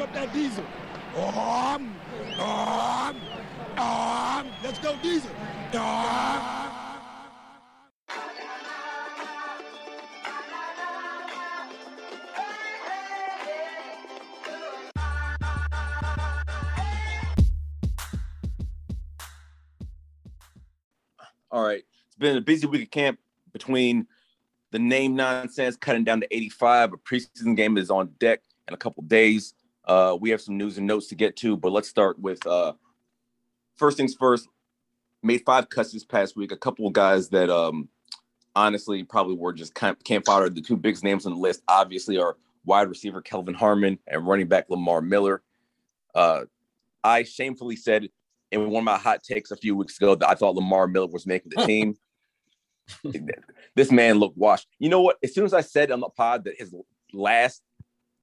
up that diesel. Um, um, um, let's go diesel. Um. All right. It's been a busy week of camp between the name nonsense, cutting down to 85. A preseason game is on deck in a couple days. Uh, we have some news and notes to get to, but let's start with uh, first things first. Made five cuts this past week. A couple of guys that um, honestly probably were just camp, camp fodder. The two biggest names on the list obviously are wide receiver Kelvin Harmon and running back Lamar Miller. Uh, I shamefully said in one of my hot takes a few weeks ago that I thought Lamar Miller was making the team. this man looked washed. You know what? As soon as I said on the pod that his last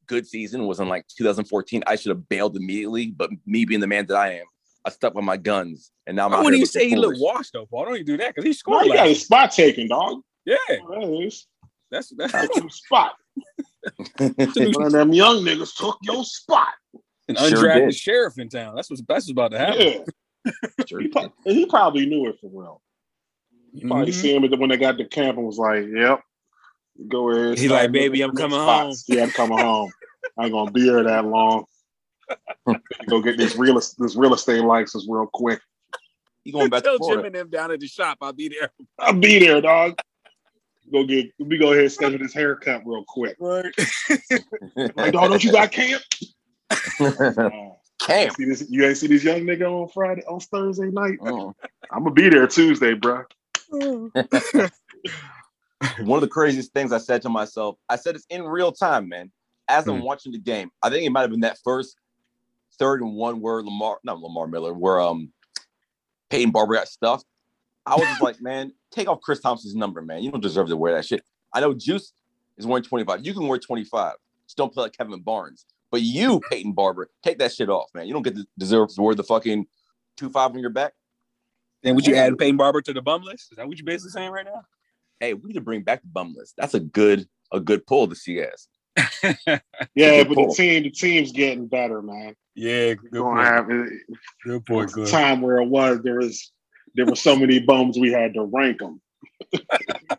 good season was in like 2014, I should have bailed immediately. But me being the man that I am, I stuck with my guns. And now I'm Why out would you looking say he foolish. looked washed though? Why don't you do that? Because he No, scored he got last. his spot taken, dog. Yeah, That is. that's that's Took your spot. an One of them young niggas took your spot. Sure undrafted did. sheriff in town. That's what's that's what's about to happen. Yeah. Sure He, pro- he probably knew it for real. He probably Mhm. see him when they got to camp and was like, "Yep, go ahead." He's like, "Baby, I'm coming spots." Yeah, I'm coming home. I ain't gonna be here that long. go get this real this real estate license real quick. You going back to Tell Jim and them down at the shop. I'll be there. I'll be there, dog. Go get. We go ahead and schedule this haircut real quick. Right. Like, dog, don't you got camp? Uh, Camp. see this, you ain't see this young nigga on Friday on Thursday night. Oh. I'm gonna be there Tuesday, bro. One of the craziest things I said to myself, I said it's in real time, man. As I'm Hmm. watching the game, I think it might have been that first third and one where Lamar, not Lamar Miller, where um Peyton Barber got stuffed. I was just like, man, take off Chris Thompson's number, man. You don't deserve to wear that shit. I know Juice is wearing 25. You can wear 25. Just don't play like Kevin Barnes. But you, Peyton Barber, take that shit off, man. You don't get to deserve to wear the fucking two five on your back. Then would you add Peyton Barber to the bum list? Is that what you're basically saying right now? Hey, we need to bring back the bum list. That's a good a good pull to see as. Yeah, but pull. the team, the team's getting better, man. yeah, good point. have. Good point. Good. time where it was there was there were so many bums we had to rank them.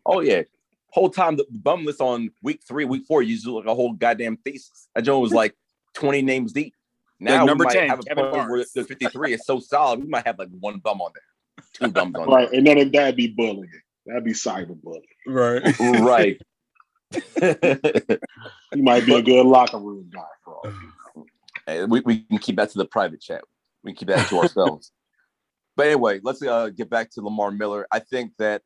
Oh yeah. Whole time the bum list on week three, week four, you do like a whole goddamn thesis. I That joint was like 20 names deep. Now number we might 10, have a Kevin where the 53 is so solid, we might have like one bum on there. Two bums on there. Right, and then that'd be bullying. That'd be cyberbullying. Right. Right. You might be a good locker room guy for all. you. Hey, we, we can keep that to the private chat. We can keep that to ourselves. but anyway, let's uh, get back to Lamar Miller. I think that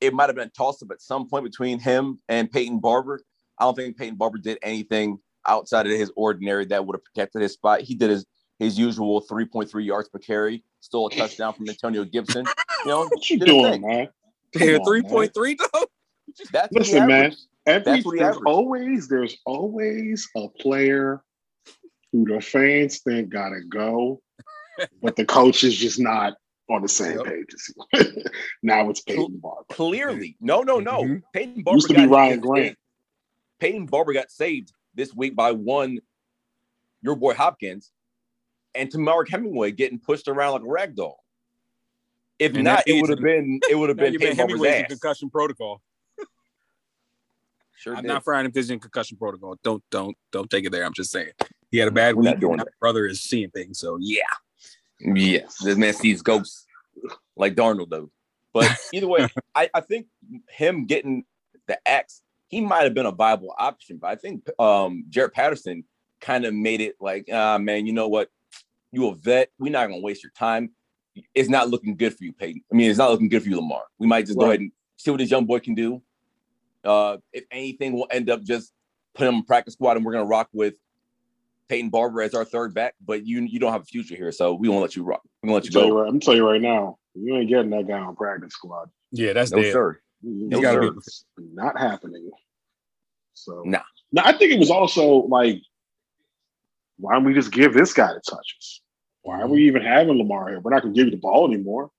it might have been a toss up at some point between him and Peyton Barber. I don't think Peyton Barber did anything outside of his ordinary that would have protected his spot. He did his his usual 3.3 yards per carry, stole a touchdown from Antonio Gibson. You know, What you did his doing, thing. man? Come Yeah, on, three man. point three though. That's what he Listen, man. Every That's there's averaged. always there's always a player who the fans think gotta go, but the coach is just not on the same Yep. page as you. now it's Peyton Barber. Clearly, no, no, no. Mhm. Peyton Barber Used to be got Ryan his- Grant. Peyton Barber got saved this week by one, your boy Hopkins, and to Mark Hemingway getting pushed around like a rag doll. If And not, it would have been it would have been you been Peyton Barber's Hemingway's ass. concussion protocol. Sure I'm did. not frying if there's in concussion protocol. Don't don't don't take it there. I'm just saying he had a bad We're week. My that. brother is seeing things, so yeah. Yes, this man sees ghosts like Darnold though. But either way, I, I think him getting the axe, he might have been a viable option. But I think um Jaret Patterson kind of made it like, ah man, you know what? You a vet. We're not gonna waste your time. It's not looking good for you, Peyton. I mean, it's not looking good for you, Lamar. We might just go ahead and see what this young boy can do. Uh, if anything, we'll end up just putting him in practice squad, and we're gonna rock with Peyton Barber as our third back. But you you don't have a future here, so we won't let you rock. We're gonna let I'm you tell you go. right, I'm tell you right now, you ain't getting that guy on practice squad. Yeah, that's No dead. sir. No, gotta sir. be- It's not happening. So Nah. Now I think it was also like, why don't we just give this guy the touches? Why are we even having Lamar here? We're not gonna give you the ball anymore.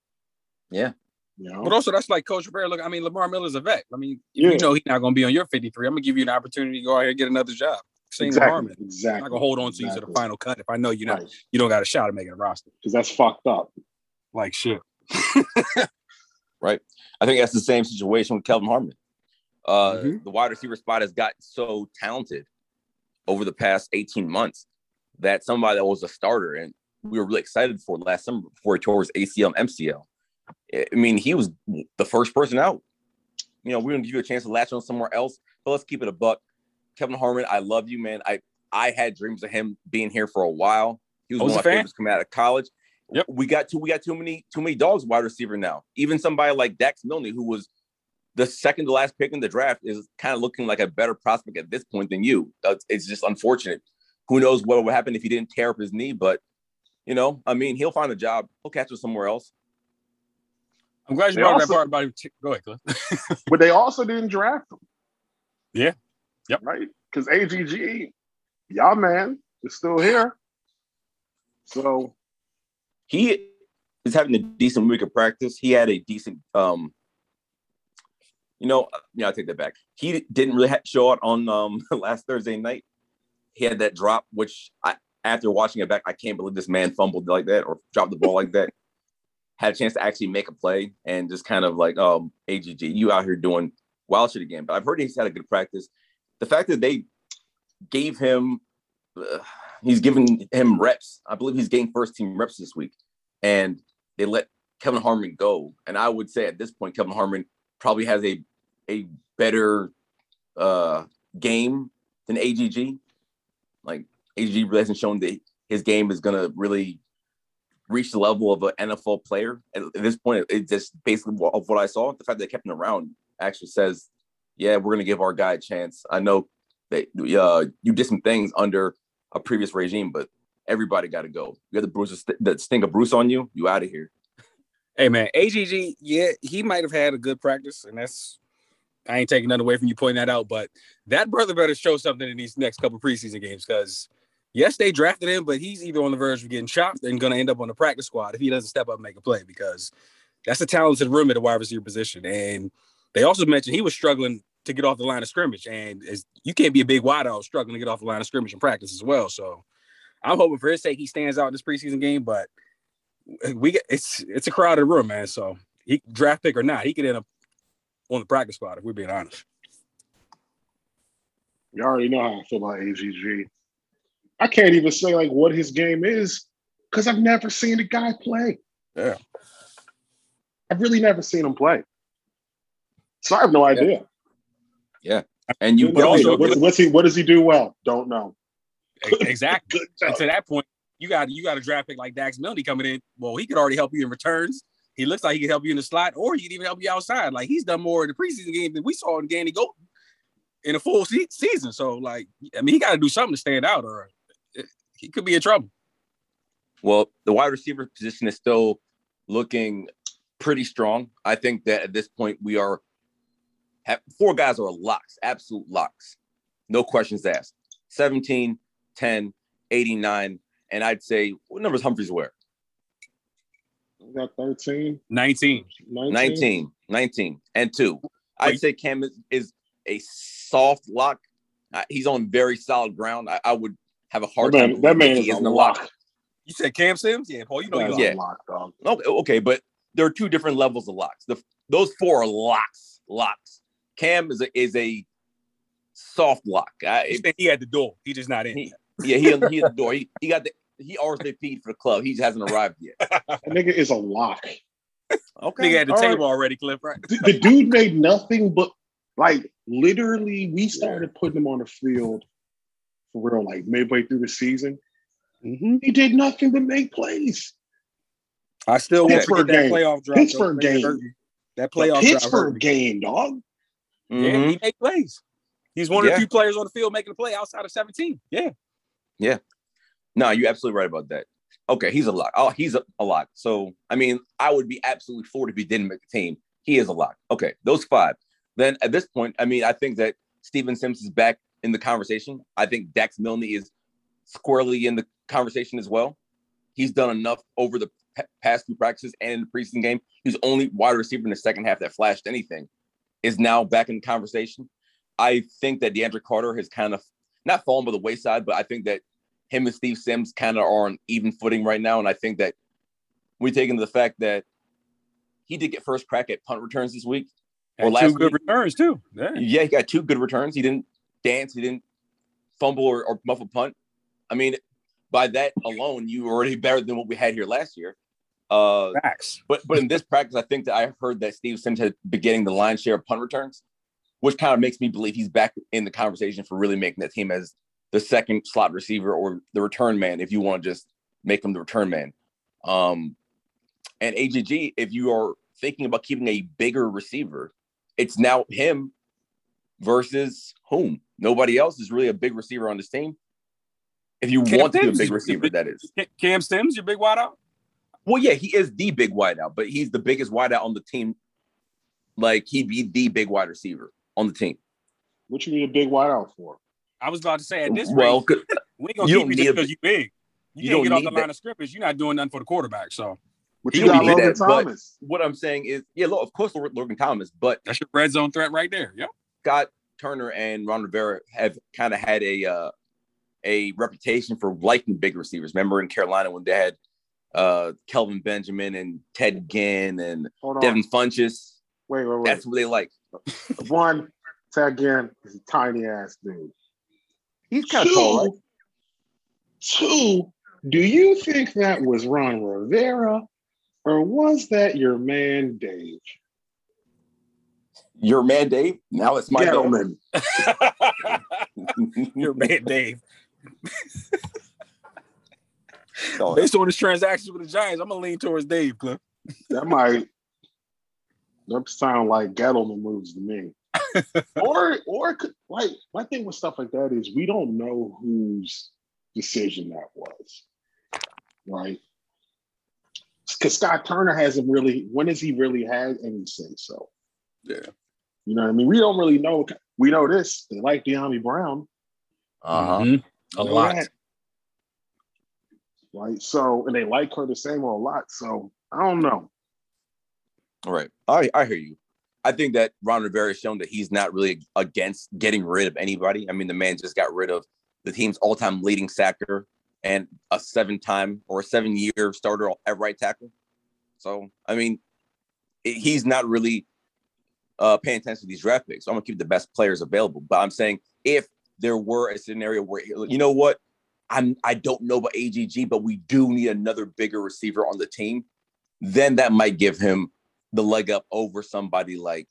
Yeah. You know? But also, that's like Coach Rivera. Look, I mean, Lamar Miller's a vet. I mean, Yeah. you know he's not going to be on your 53, I'm going to give you an opportunity to go out here and get another job. Same exactly. Harmon. I'm Exactly. not gonna hold on to you to the final cut if I know you're not Right. you don't got a shot at making a roster. Because that's fucked up. Like shit. right? I think that's the same situation with Kelvin Harmon. Uh, Mhm. The wide receiver spot has gotten so talented over the past 18 months that somebody that was a starter and we were really excited for last summer before he tore his ACL and MCL. I mean, he was the first person out. You know, we're gonna give you a chance to latch on somewhere else, but let's keep it a buck. Kevin Harmon, I love you, man. I I had dreams of him being here for a while. He was oh, was one of my fan. favorites coming out of college. Yep. We got too we got too many too many dogs wide receiver now. Even somebody like Dax Milne, who was the second to last pick in the draft, is kind of looking like a better prospect at this point than you. It's just unfortunate. Who knows what would happen if he didn't tear up his knee? But you know, I mean, he'll find a job. He'll catch it somewhere else. I'm glad you They brought also- that part about him. Go ahead, Cliff. But they also didn't draft him. Yeah. Yep. Right? Because AGG, y'all man, is still here. So he is having a decent week of practice. He had a decent, um, you know, yeah, I take that back. He didn't really show out on um last Thursday night. He had that drop, which I, after watching it back, I can't believe this man fumbled like that or dropped the ball like that. Had a chance to actually make a play and just kind of like, um, AGG, you out here doing wild shit again. But I've heard he's had a good practice. The fact that they gave him, uh, he's given him reps. I believe he's getting first team reps this week, and they let Kevin Harmon go. And I would say at this point, Kevin Harmon probably has a a better uh, game than AGG. Like AGG hasn't shown that his game is gonna really reach the level of an NFL player. At, this point, It just basically of what I saw. The fact that they kept him around actually says, yeah, we're gonna give our guy a chance. I know that uh, you did some things under a previous regime, but everybody got to go. You got the Bruce, the stink of Bruce on you. You out of here. Hey man, AGG, yeah, he might have had a good practice, and that's I ain't taking nothing away from you pointing that out, but that brother better show something in these next couple preseason games because yes, they drafted him, but he's either on the verge of getting chopped and gonna end up on the practice squad if he doesn't step up and make a play because that's a talented room at the wide receiver position. And they also mentioned he was struggling to get off the line of scrimmage, and you can't be a big wideout struggling to get off the line of scrimmage in practice as well. So I'm hoping for his sake he stands out in this preseason game, but we get it's it's a crowded room, man. So he draft pick or not, he could end up on the practice squad if we're being honest. you already know how I feel about AGG. I can't even say like what his game is because I've never seen the guy play. Yeah. I've really never seen him play. So I have no idea. Yeah. And you But also- what's, what's he, what does he do well? Don't know. Exactly. And to that point, you got you got a draft pick like Dax Milne coming in. Well, he could already help you in returns. He looks like he could help you in the slot, or he could even help you outside. Like he's done more in the preseason game than we saw in Gandy-Golden in a full se- season. So, like, I mean, he got to do something to stand out, or he could be in trouble. Well, the wide receiver position is still looking pretty strong. I think that at this point we are have, four guys are locks, absolute locks. No questions asked. 17, 10, 89, and I'd say what numbers Humphries wear? We got 13, 19. 19. 19, 19, and two. I'd Wait. say Cam is, is a soft lock. Uh, he's on very solid ground. I, I would have a That hard man, time. that man is he a isn't a lock. You said Cam Sims? Yeah, Paul. You know That you is like Yeah. a lock, dog. Okay, okay, but there are two different levels of locks. The those four are locks, locks. Cam is a is a soft lock. I, He said he at the door. He just not in. He- yeah, he he at the door. He, he got the he RSVP'd for the club. He just hasn't arrived yet. That nigga is a lock. Okay, Nigga at the all right. table already, Cliff. Right? the, the dude made nothing but like literally we started putting him on the field for real like midway through the season he did nothing but make plays I still want to Pittsburgh that game. playoff drop. Pittsburgh though. Game. That the playoff drop pittsburgh me. game dog Yeah, Mhm. he made plays. He's one of Yeah. the few players on the field making a play outside of 17. Yeah. Yeah. No, you're absolutely right about that. Okay, he's a lock. Oh, he's a, a lock. So, I mean, I would be absolutely floored if he didn't make the team. He is a lock. Okay, those five. Then at this point, I mean, I think that Steven Sims is back in the conversation. I think Dax Milne is squarely in the conversation as well. He's done enough over the past few practices and in the preseason game. He's only wide receiver in the second half that flashed anything. Is now back in the conversation. I think that DeAndre Carter has kind of not fallen by the wayside, but I think that him and Steve Sims kind of are on even footing right now. And I think that we take into the fact that he did get first crack at punt returns this week. Or last two good week. returns too. Yeah. yeah, he got two good returns. He didn't dance. He didn't fumble or, or muffle punt. I mean, by that alone, you were already better than what we had here last year. Uh, Facts. But but in this practice, I think that I heard that Steve Sims had been getting the line share of punt returns, which kind of makes me believe he's back in the conversation for really making that team as the second slot receiver or the return man, if you want to just make him the return man. Um, and AGG, if you are thinking about keeping a bigger receiver, it's now him versus whom? Nobody else is really a big receiver on this team. If you Cam want to be a big receiver, that is. Cam Sims, your big wideout? Well, yeah, he is the big wideout, but he's the biggest wideout on the team. Like he'd be the big wide receiver on the team. What you need a big wideout for? I was about to say at this well, rate, we ain't gonna you keep you just because you big. You, you can't get off the line that. of scrimmage. You're not doing nothing for the quarterback. So what you, got Logan that, Thomas. What I'm saying is, yeah, of course, Logan Thomas, but that's your red zone threat right there. Yep. Scott Turner and Ron Rivera have kind of had a uh, a reputation for liking big receivers. Remember in Carolina when they had uh, Kelvin Benjamin and Ted Ginn and Devin Funchess. Wait, wait, wait. That's what they like. One, Ted Ginn is a tiny ass dude. He's kind of tall, right? Two, do you think that was Ron Rivera or was that your man Dave? Your man Dave? Now it's my gentleman. your man Dave. Based on his transactions with the Giants, I'm gonna lean towards Dave, Cliff. That might that sound like Gettleman moves to me. or or like my thing with stuff like that is we don't know whose decision that was, right? Because Scott Turner hasn't really. When has he really had any say so? Yeah, you know what I mean. We don't really know. We know this. They like Dyami Brown. Uh huh. Mm-hmm. A lot. That. Right. So, and they like her Curtis Samuel a lot. So I don't know. All right. I I hear you. I think that Ron Rivera has shown that he's not really against getting rid of anybody. I mean, the man just got rid of the team's all-time leading sacker and a seven-time or a seven-year starter at right tackle. So, I mean, he's not really uh, paying attention to these draft picks. So I'm gonna keep the best players available. But I'm saying if there were a scenario where you know what, I'm I don't know about AGG, but we do need another bigger receiver on the team, then that might give him the leg up over somebody like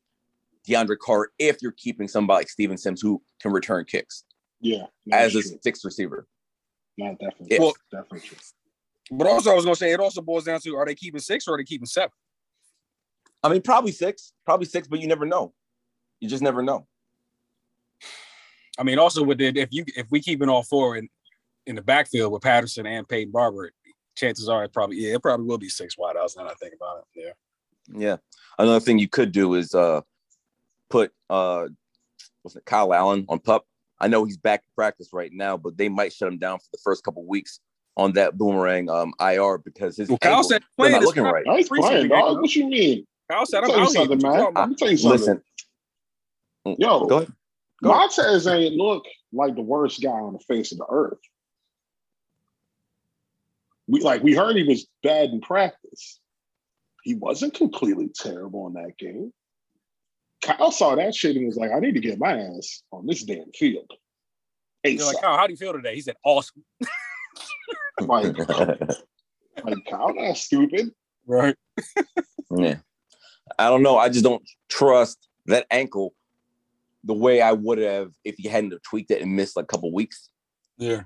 DeAndre Carr if you're keeping somebody like Steven Sims who can return kicks. Yeah, as a true. sixth receiver. No, definitely. If. Well, definitely true. But also, I was going to say it also boils down to are they keeping six or are they keeping seven? I mean, probably six, probably six, but you never know. You just never know. I mean, also with it, if you if we keep it all four in in the backfield with Patterson and Peyton Barber, chances are it probably yeah, it probably will be six wideouts. Now I think about it. Yeah. Yeah. Another thing you could do is uh put uh what's it, Kyle Allen on pup. I know he's back in practice right now, but they might shut him down for the first couple weeks on that boomerang um IR because his well, Kyle said playing not looking right. He's playing, dog. What you mean? Kyle said I'm out something, man. Let me tell you something. Listen. Yo, go ahead. Go Montez ain't look like the worst guy on the face of the earth. We like we heard he was bad in practice he wasn't completely terrible in that game. Kyle saw that shit and was like, I need to get my ass on this damn field. You're like, Kyle, how do you feel today? He said, awesome. like, um, like, Kyle, not stupid. Right. yeah. I don't know. I just don't trust that ankle the way I would have if he hadn't have tweaked it and missed like a couple weeks. Yeah.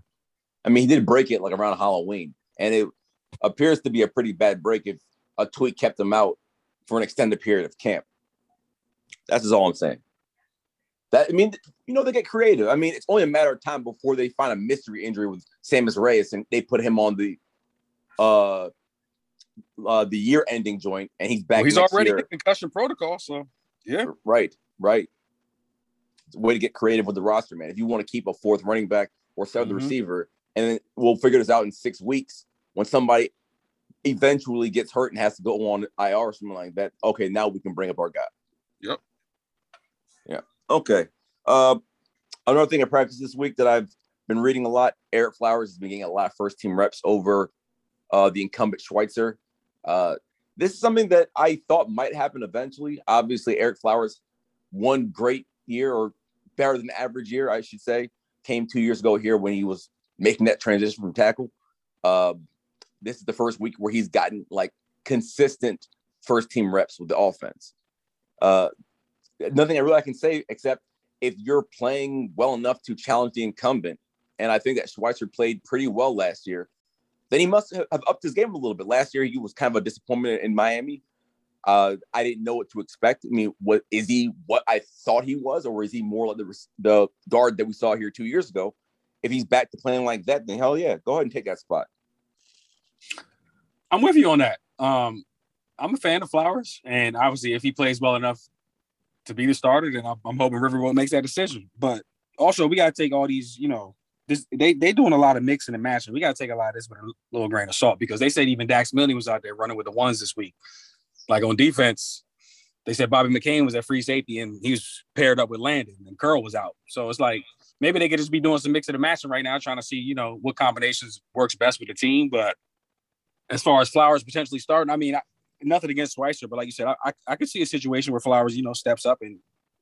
I mean, he did break it like around Halloween, and it appears to be a pretty bad break if a tweak kept him out for an extended period of camp. That's just all I'm saying. That I mean, you know, they get creative. I mean, it's only a matter of time before they find a mystery injury with Sammis Reyes and they put him on the uh uh the year ending joint and he's back. Well, he's already in concussion protocol, so yeah. Right, right. It's a way to get creative with the roster, man. If you want to keep a fourth running back or seventh mm-hmm. receiver, and then we'll figure this out in six weeks when somebody eventually gets hurt and has to go on IR or something like that, okay, now we can bring up our guy. Yep. Yeah. Okay. Uh, another thing I practiced this week that I've been reading a lot. Ereck Flowers has been getting a lot of first team reps over uh, the incumbent Schweitzer. Uh, this is something that I thought might happen eventually. Obviously, Ereck Flowers, one great year or better than average year, I should say, came two years ago here when he was making that transition from tackle. Uh, this is the first week where he's gotten like consistent first team reps with the offense. Uh, nothing I really I can say except if you're playing well enough to challenge the incumbent, and I think that Schweitzer played pretty well last year, then he must have upped his game a little bit. Last year, he was kind of a disappointment in Miami. Uh, I didn't know what to expect. I mean, what is he? What I thought he was, or is he more like the the guard that we saw here two years ago? If he's back to playing like that, then hell yeah, go ahead and take that spot. I'm with you on that. Um, I'm a fan of Flowers, and obviously, if he plays well enough to be the starter, then I'm, I'm hoping Riverboat makes that decision. But also, we got to take all these, you know, this they they doing a lot of mixing and matching. We got to take a lot of this with a little grain of salt because they said even Dax Milne was out there running with the ones this week. Like on defense, they said Bobby McCain was at free safety and he was paired up with Landon and Curl was out. So it's like maybe they could just be doing some mixing and matching right now, trying to see you know what combinations works best with the team. But as far as Flowers potentially starting, I mean, I, nothing against Schweitzer, but like you said, I, I, I could see a situation where Flowers you know steps up and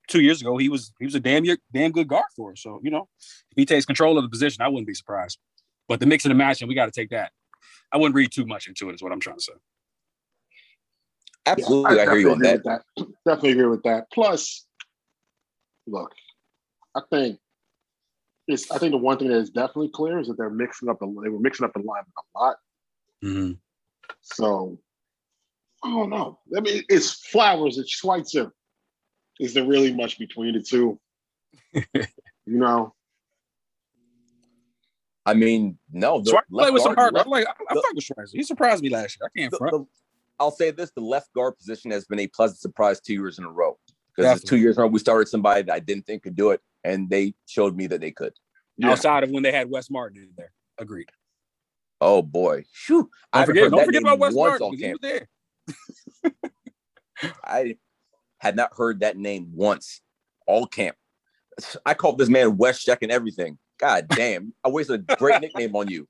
two years ago, he was he was a damn damn good guard for us. So you know, if he takes control of the position, I wouldn't be surprised. But the mix and the match, and we got to take that. I wouldn't read too much into it. Is what I'm trying to say. Absolutely, yeah, I, I, hear you on that. that. Definitely agree with that. Plus, look, I think it's. I think the one thing that is definitely clear is that they're mixing up the. They were mixing up the line a lot. Mm-hmm. So I don't know. I mean, it's Flowers, it's Schweitzer is there really much between the two? you know. I mean, no. The play with some heart. I'm like, I, I fuck with Schweitzer. He surprised me last year. I can't front. The, I'll say this: the left guard position has been a pleasant surprise two years in a row. Because two years in a row, we started somebody that I didn't think could do it, and they showed me that they could. Yeah. Outside of when they had Wes Martin in there, agreed. Oh boy, Shoo. Don't forget, don't forget about Wes Martin. He was there. I had not heard that name once all camp. I called this man West Check and everything. God damn. I wasted a great nickname on you.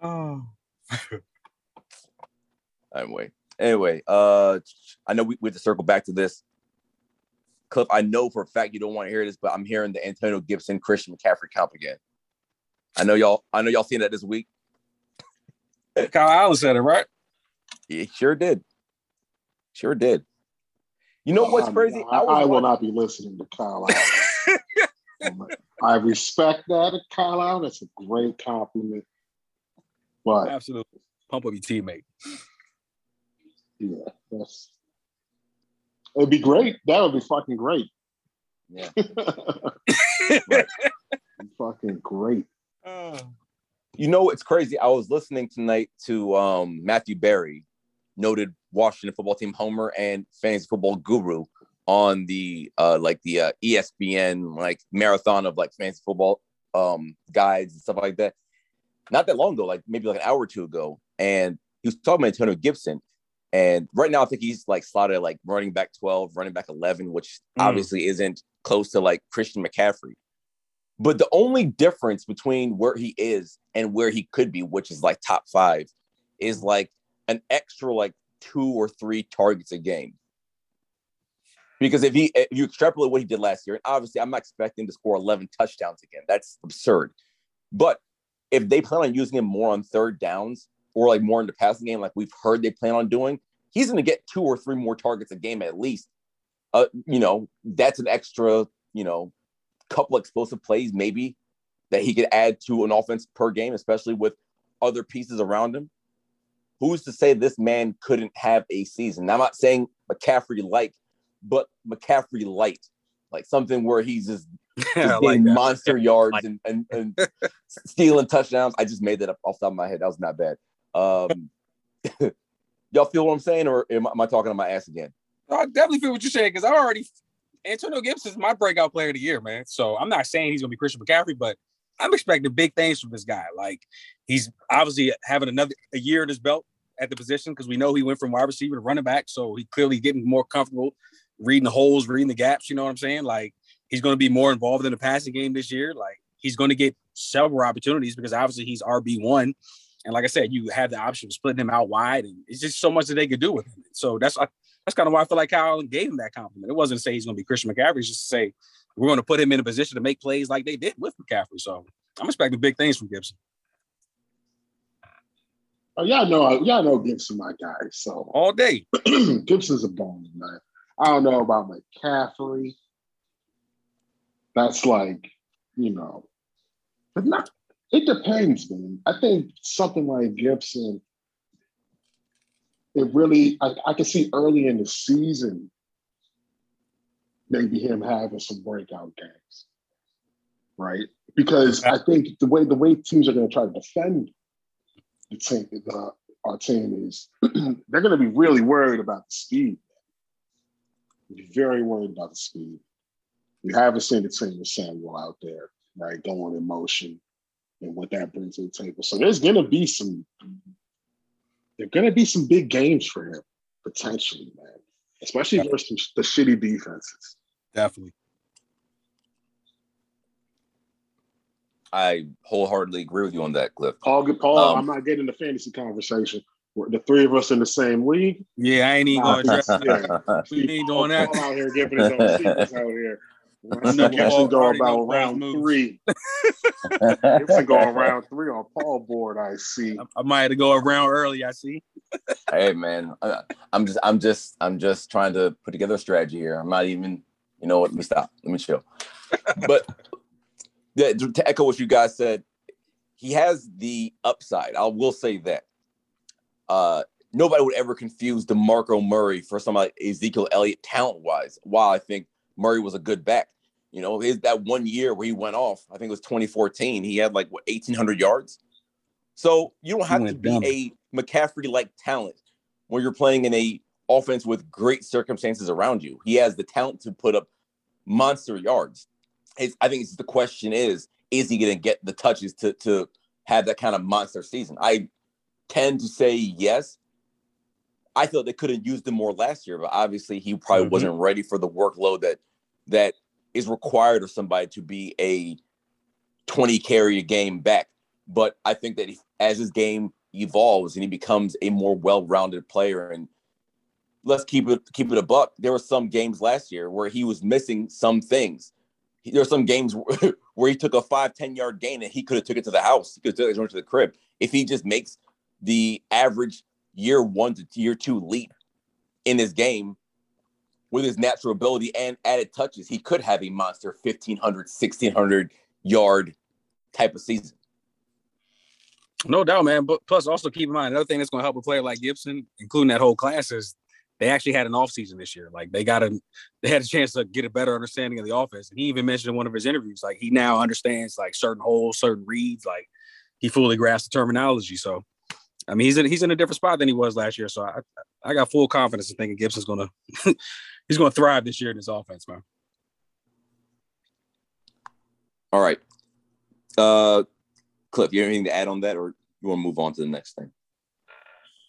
Oh. anyway. Anyway, uh I know we, we have to circle back to this. Cliff, I know for a fact you don't want to hear this, but I'm hearing the Antonio Gibson Christian McCaffrey comp again. I know y'all, I know y'all seen that this week. Kyle Allen said it, right? He sure did. Sure did. You know what's crazy? I, I, I will not be listening to Kyle Allen. I respect that, Kyle Allen. It's a great compliment. But absolutely, pump up your teammate. Yeah, that's. It'd be great. That would be fucking great. Yeah. fucking great. Uh, you know, it's crazy. I was listening tonight to um, Matthew Berry, noted Washington football team homer and fantasy football guru on the uh like the uh, ESPN like marathon of like fantasy football um guides and stuff like that. Not that long ago, like maybe like an hour or two ago, and he was talking about Antonio Gibson. And right now, I think he's like slotted like running back 12, running back 11, which mm. obviously isn't close to like Christian McCaffrey. But the only difference between where he is and where he could be, which is like top five, is like an extra like two or three targets a game. Because if he if you extrapolate what he did last year, and obviously I'm not expecting to score 11 touchdowns again. That's absurd. But if they plan on using him more on third downs or like more in the passing game, like we've heard they plan on doing, he's going to get two or three more targets a game at least. Uh, you know, that's an extra, you know, couple explosive plays maybe that he could add to an offense per game, especially with other pieces around him who's to say this man couldn't have a season? I'm not saying McCaffrey like, but McCaffrey light, like something where he's just, just like monster yards like and, and, and stealing touchdowns. I just made that up off the top of my head. That was not bad. Um, y'all feel what I'm saying, or am, am I talking on my ass again? I definitely feel what you're saying because I already Antonio Gibson is my breakout player of the year, man. So I'm not saying he's gonna be Christian McCaffrey, but I'm expecting big things from this guy. Like he's obviously having another a year in his belt at the position because we know he went from wide receiver to running back. So he clearly getting more comfortable reading the holes, reading the gaps. You know what I'm saying? Like He's going to be more involved in the passing game this year. Like he's going to get several opportunities because obviously he's RB one, and like I said, you have the option of splitting him out wide, and it's just so much that they could do with him. So that's that's kind of why I feel like Kyle gave him that compliment. It wasn't to say he's going to be Christian McCaffrey, it's just to say we're going to put him in a position to make plays like they did with McCaffrey. So I'm expecting big things from Gibson. Oh, y'all know, y'all know Gibson, my guy. So all day, Gibson's a bone, man. I don't know about McCaffrey. That's like, you know, but not. It depends, man. I think something like Gibson, it really, I, I can see early in the season, maybe him having some breakout games, right? Because I think the way the way teams are going to try to defend the team, the, our team is they're going to be really worried about the speed. Be very worried about the speed. We haven't seen the team with Samuel out there, right, going in motion and what that brings to the table. So there's going to be some, there're going to be some big games for him potentially, man, especially versus the shitty defenses. Definitely. I wholeheartedly agree with you on that, Cliff. Paul, Paul, um, I'm not getting the fantasy conversation. We're the three of us in the same league. Yeah, I ain't even gonna address that. we ain't doing that. Paul out here giving his own secrets out here. Gibson go about round three. Gibson go around three on Paul board. I see. I, I might have to go around early. I see. hey man, I, I'm just, I'm just, I'm just trying to put together a strategy here. I'm not even. You know what? Let me stop. Let me chill. But to echo what you guys said, he has the upside. I will say that. Uh, nobody would ever confuse DeMarco Murray for somebody like Ezekiel Elliott talent wise. While I think Murray was a good back, you know, his that one year where he went off, I think it was 2014. He had like what 1,800 yards. So you don't have to be dumb. a McCaffrey like talent when you're playing in a offense with great circumstances around you. He has the talent to put up monster yards. It's, I think it's the question is, is he going to get the touches to to have that kind of monster season? I tend to say yes. I thought they could have used him more last year, but obviously he probably mm-hmm. wasn't ready for the workload that that is required of somebody to be a 20 carry a game back. But I think that he, as his game evolves and he becomes a more well-rounded player and let's keep it keep it a buck. There were some games last year where he was missing some things. There were some games where he took a five, 10 yard gain and he could have took it to the house. He could have took it to the crib. If he just makes the average year one to year two leap in his game with his natural ability and added touches, he could have a monster 1,500, 1,600 yard type of season. No doubt, man. But plus, also keep in mind another thing that's going to help a player like Gibson, including that whole class, is they actually had an offseason this year. Like they got a they had a chance to get a better understanding of the offense. And he even mentioned in one of his interviews, like he now understands like certain holes, certain reads, like he fully grasps the terminology. So I mean he's in he's in a different spot than he was last year. So I I got full confidence in thinking Gibson's gonna he's gonna thrive this year in his offense, man. All right. Uh Cliff, you have anything to add on that or you want to move on to the next thing?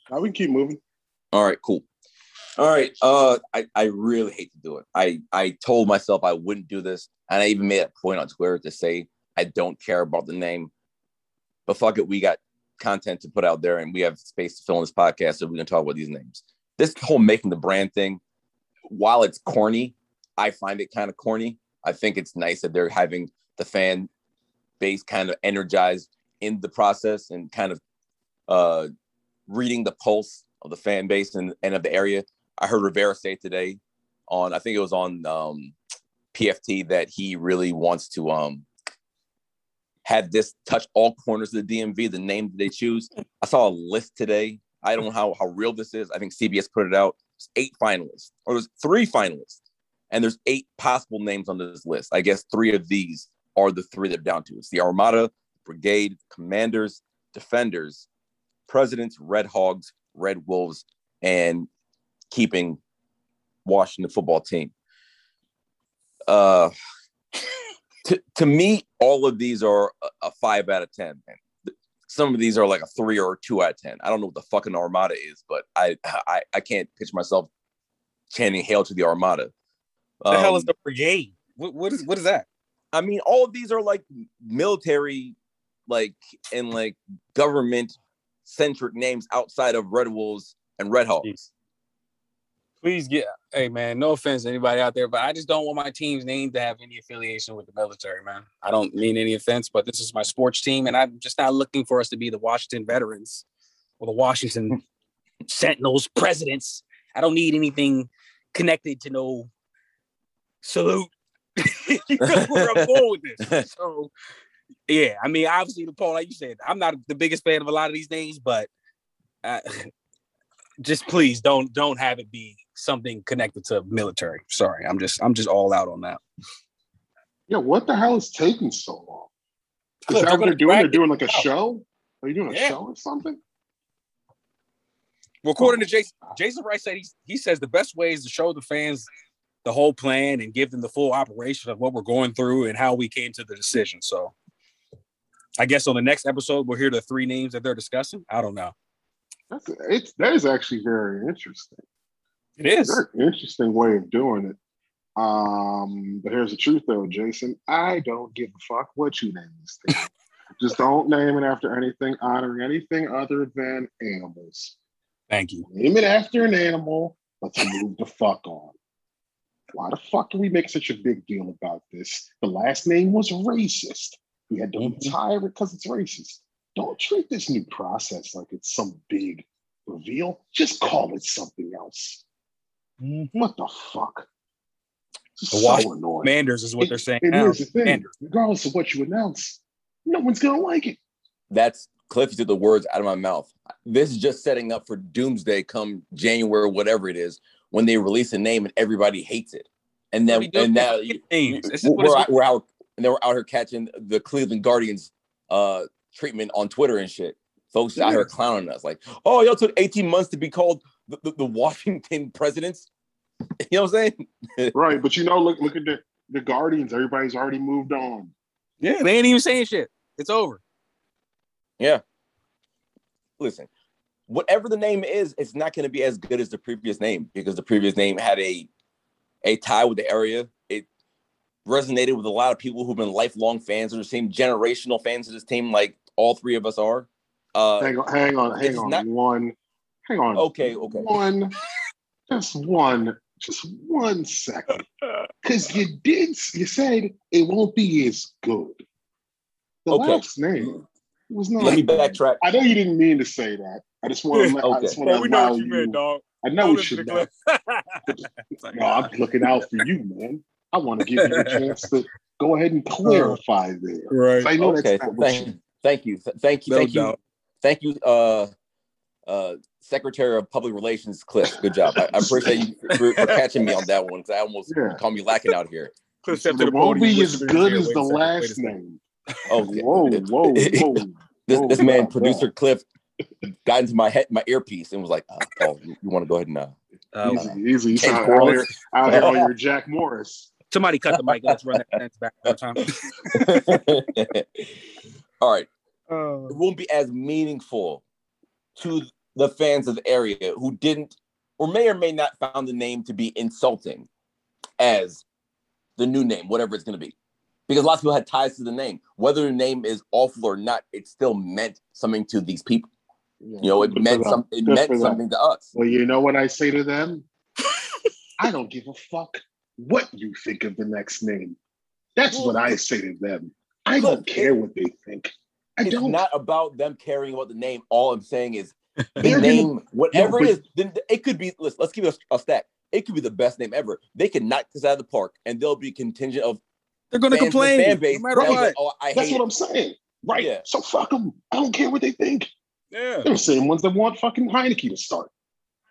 Now we can keep moving. All right, cool. All right. Uh, I, I really hate to do it. I, I told myself I wouldn't do this. And I even made a point on Twitter to say I don't care about the name. But fuck it, we got content to put out there and we have space to fill in this podcast so we can talk about these names. This whole making the brand thing, while it's corny, I find it kind of corny. I think it's nice that they're having the fan base kind of energized in the process and kind of uh, reading the pulse of the fan base and, and of the area. I heard Rivera say today on I think it was on um, PFT that he really wants to um, have this touch all corners of the DMV. The name that they choose. I saw a list today. I don't know how how real this is. I think CBS put it out. It's eight finalists, or there's three finalists, and there's eight possible names on this list. I guess three of these are the three that are down to. It's the Armada, Brigade, Commanders, Defenders, Presidents, Red Hogs, Red Wolves, and keeping Washington football team. Uh, to, to me, all of these are a, five out of 10. Man. Some of these are like a three or a two out of 10. I don't know what the fucking Armada is, but I, I, I can't picture myself chanting hail to the Armada. Um, the hell is um, the brigade? What, what is what is that? I mean, all of these are like military, like and like government centric names outside of Red Wolves and Red Hawks. Please get hey man, no offense to anybody out there, but I just don't want my team's name to have any affiliation with the military, man. I don't mean any offense, but this is my sports team, and I'm just not looking for us to be the Washington veterans or the Washington Sentinels presidents. I don't need anything connected to no salute. you know where I'm going with this. So yeah, I mean, obviously, the Paul, like you said, I'm not the biggest fan of a lot of these names, but uh, just please don't don't have it be something connected to military. Sorry, I'm just I'm just all out on that. Yeah, what the hell is taking so long? Is Look, that they're what they're doing? They're doing like a show? Are you doing a Yeah. show or something? Well, according to Jason, Jason Wright said he, he says the best way is to show the fans the whole plan and give them the full operation of what we're going through and how we came to the decision. So I guess on the next episode we'll hear the three names that they're discussing. I don't know. That's it's that is actually very interesting. It is. Interesting way of doing it. Um, but here's the truth though, Jason. I don't give a fuck what you name this thing. Just don't name it after anything honoring anything other than animals. Thank you. Name it after an animal. Let's move the fuck on. Why the fuck do we make such a big deal about this? The last name was racist. We had to Mhm. retire it because it's racist. Don't treat this new process like it's some big reveal. Just call it something else. What the fuck? It's The so Washington annoying. Commanders is what they're saying And now. here's the thing: Commanders. regardless of what you announce, no one's gonna like it. That's Cliff took the words out of my mouth. This is just setting up for doomsday come January, whatever it is, when they release a name and everybody hates it. And then What are you doing? and now Names. This is what we're, out, we're out and they were out here catching the Cleveland Guardians uh treatment on Twitter and shit. Folks out here clowning us like, oh, y'all took 18 months to be called the, the, the Washington presidents. You know what I'm saying? Right, but you know, look look at the the Guardians. Everybody's already moved on. Yeah, they ain't even saying shit. It's over. Yeah. Listen, whatever the name is, it's not going to be as good as the previous name because the previous name had a a tie with the area. It resonated with a lot of people who've been lifelong fans or the same generational fans of this team, like all three of us are. Uh, Hang on, hang on, hang on. not- one, hang on. okay, okay. One, just one, just one second. Because you did, you said it won't be as good. The Okay. last name was not. Let me backtrack. I know you didn't mean to say that. I just want to. I Okay. just want to allow you. dog. I know what you meant. No, I'm looking out for you, man. I want to give you a chance to go ahead and clarify there. right. I know Okay, that's not what thank, you. thank you, Th- thank you, No thank you, thank you, uh, uh, Secretary of Public Relations, Cliff. Good job. I, I appreciate you for, for catching me on that one because I almost Yeah. called me lacking out here. Cliff stepped to It the won't be as whispered in his good ear, as the a second, wait a last second. name. Okay. Whoa, whoa, whoa. This, whoa, this man, stop producer. Cliff, got into my head, my earpiece, and was like, uh, "Oh, you, want to go ahead and uh, Uh, Easy, easy. You Change sound out correlates. here, out here on your Jack Morris. somebody cut the mic. Let's run that sentence back one time. All right, Uh, it won't be as meaningful to the fans of the area who didn't, or may or may not found the name to be insulting as the new name, whatever it's going to be, because lots of people had ties to the name. Whether the name is awful or not, it still meant something to these people. You know, it Good meant for some, it Good meant something to us. Well, you know what I say to them? I don't give a fuck what you think of the next name. That's what I say to them. I don't Look, care what they think. I it's don't. not about them caring about the name. All I'm saying is the They're name, whatever No, it then it could be. Let's, let's give it a, a stack. It could be the best name ever. They can knock this out of the park, and there'll be contingent of they're going to complain fan base. no matter what. like, oh, I That's what it. I'm saying. Right. Yeah. So fuck them. I don't care what they think. Yeah. They're the same ones that want fucking Heinicke to start.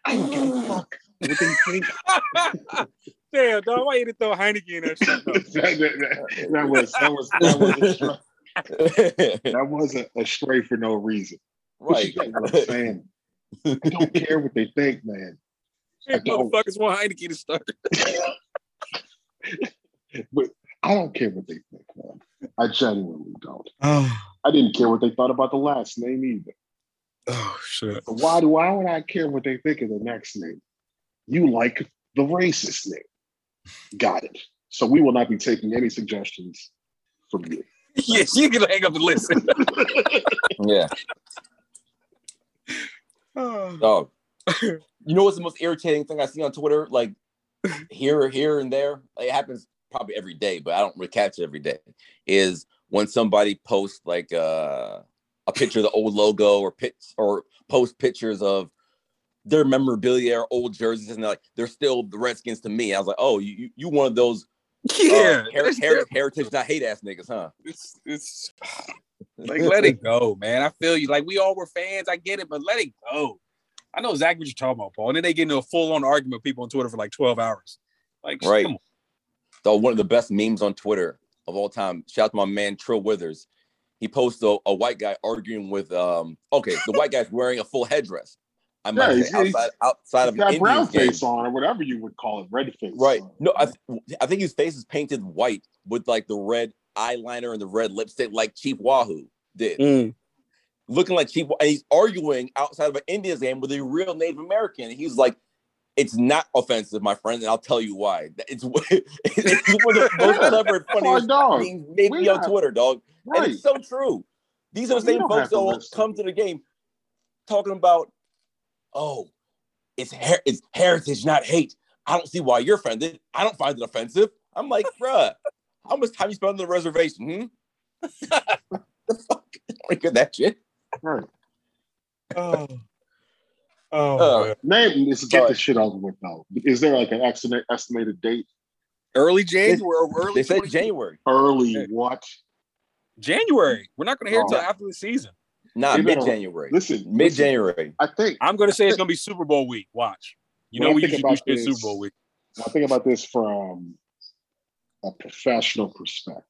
I don't give a mm. fuck what they think. Damn, dog. Why you didn't throw Heinicke in that shit? that, that- that was that was that was a stray, that was a, a stray for no reason. But right. you get what I'm saying. I don't care what they think, man. I don't. Oh. Motherfuckers want Heinicke to start. But I don't care what they think, man. I genuinely don't. Oh, I didn't care what they thought about the last name either. oh shit. But why do why would I care what they think of the next name? You like the racist name. Got it. So we will not be taking any suggestions from you. yes, you can hang up and listen. Yeah. Dog. you know what's the most irritating thing I see on Twitter? Like here, here, and there. Like, it happens probably every day, but I don't really catch it every day. Is when somebody posts like uh, a picture of the old logo or pitch or post pictures of their memorabilia or old jerseys, and they're like they're still the Redskins to me. I was like, oh, you you- you one of those uh, yeah, her- her- heritage not hate ass niggas, huh? it's, it's like let it go, man. I feel you. Like we all were fans. I get it, but let it go. I know exactly what you're talking about, Paul. And then they get into a full on argument with people on Twitter for like 12 hours. Like, Right. come on. So one of the best memes on Twitter of all time. Shout out to my man Trill Withers. He posts a, a white guy arguing with um okay, the white guy's wearing a full headdress. I might Yeah, say he's- he's- outside outside of He's an got brown game. face on or whatever you would call it, red face. Right. on. No, I, th- I think his face is painted white with like the red eyeliner and the red lipstick, like Chief Wahoo did, Mm. looking like Chief. And he's arguing outside of an Indians game with a real Native American. And he's like, "It's not offensive, my friend, and I'll tell you why. It's, it's one of the most clever and funniest dog. memes maybe We on not- Twitter, dog. And it's so true. These are the We same folks have that will come to the game talking about, oh, it's her- it's heritage, not hate. I don't see why you're offended. I don't find it offensive. I'm like, bruh, how much time you spend on the reservation? Hmm? the fuck? Like that shit. Right. Oh, oh Uh, man. Name let's get But- this shit over with though. Is there like an estimate, estimated date? early January. or early They said January. Early Okay. what? January. We're not going to hear it until Oh. after the season. Nah, mid January. Listen, mid January. I think I'm going to say it's going to be Super Bowl week. Watch. You know we think usually do shit Super Bowl week. I think about this from a professional perspective.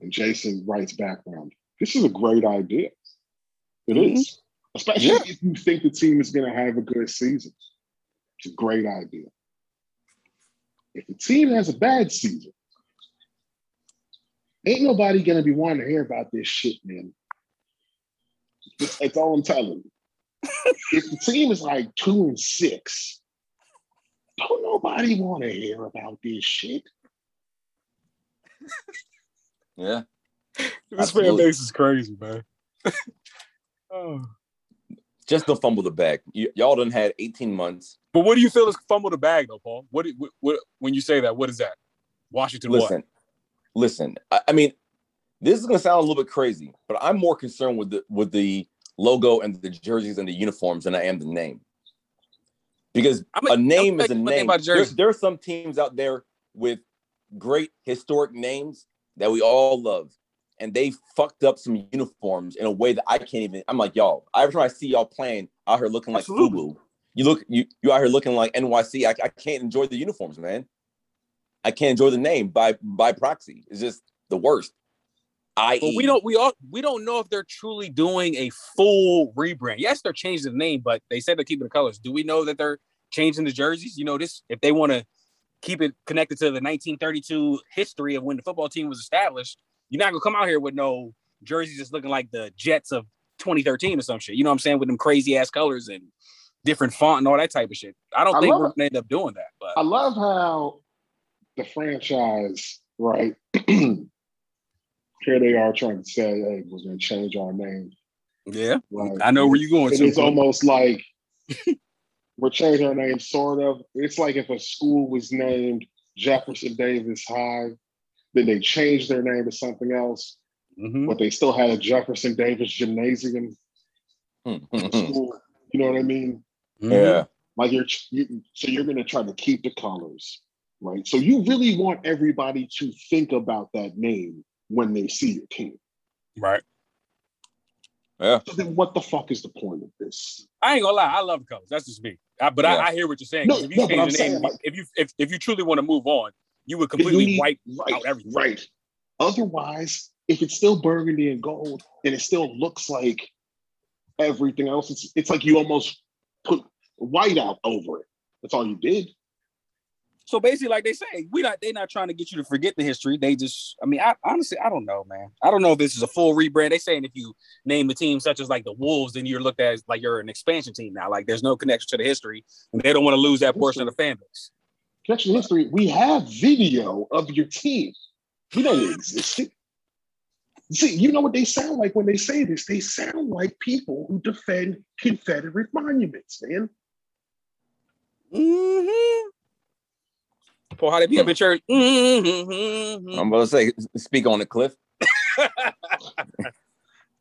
And Jason writes background. This is a great idea. It is, Mhm. Especially Yeah. if you think the team is going to have a good season. It's a great idea. If the team has a bad season, ain't nobody going to be wanting to hear about this shit, man. That's all I'm telling you. if the team is like two and six, don't nobody want to hear about this shit. Yeah. This fan base is crazy, man. oh. Just don't fumble the bag. Y- y'all done had 18 months. But what do you feel is fumble the bag, though, Paul? What, what, what when you say that? What is that? Washington Listen, listen. I, I mean, this is gonna sound a little bit crazy, but I'm more concerned with the with the logo and the jerseys and the uniforms than I am the name. Because I'm a name is a name. about There, are some teams out there with great historic names that we all love, and they fucked up some uniforms in a way that I can't even. I'm like, y'all. Every time I see y'all playing out here looking like Absolutely. FUBU, you look you you out here looking like NYC. I, I can't enjoy the uniforms, man. I can't enjoy the name by by proxy. It's just the worst. I But we don't we all we don't know if they're truly doing a full rebrand. Yes, they're changing the name, but they said they're keeping the colors. Do we know that they're changing the jerseys? You know, this if they want to keep it connected to the 1932 history of when the football team was established, you're not gonna come out here with no jerseys just looking like the Jets of 2013 or some shit. You know what I'm saying? With them crazy ass colors and different font and all that type of shit. I don't I think we're gonna end up doing that. But I love how the franchise, right? Here they are trying to say, hey, we're going to change our name. yeah, Right? I know where you're going. It's almost like we're changing our name, sort of. It's like if a school was named Jefferson Davis High, then they changed their name to something else, Mhm. but they still had a Jefferson Davis Gymnasium school. You know what I mean? Mhm. yeah. Like you're, you, so you're going to try to keep the colors, right? So you really want everybody to think about that name when they see your team. right. Yeah. So then, what the fuck is the point of this? I ain't gonna lie, I love the colors. That's just me. I, but Yeah. I, I hear what you're saying. No, 'cause if you no, change I'm the name, saying, like- if you if, if you truly want to move on, you would You completely need- wipe right, out everything. right. Otherwise, if it's still burgundy and gold and it still looks like everything else, it's it's like you almost put white out over it. That's all you did. So basically, like they say, we not they not trying to get you to forget the history. They just, I mean, I honestly, I don't know, man. I don't know if this is a full rebrand. They saying if you name a team such as like the Wolves, then you're looked at as like you're an expansion team now. Like there's no connection to the history, and they don't want to lose that portion of the fan base. Connection history. We have video of your team. We know it existed. See, you know what they sound like when they say this? They sound like people who defend Confederate monuments, man. Mm-hmm. For how they be up in church. Mm-hmm. I'm about to say, speak on the Cliff.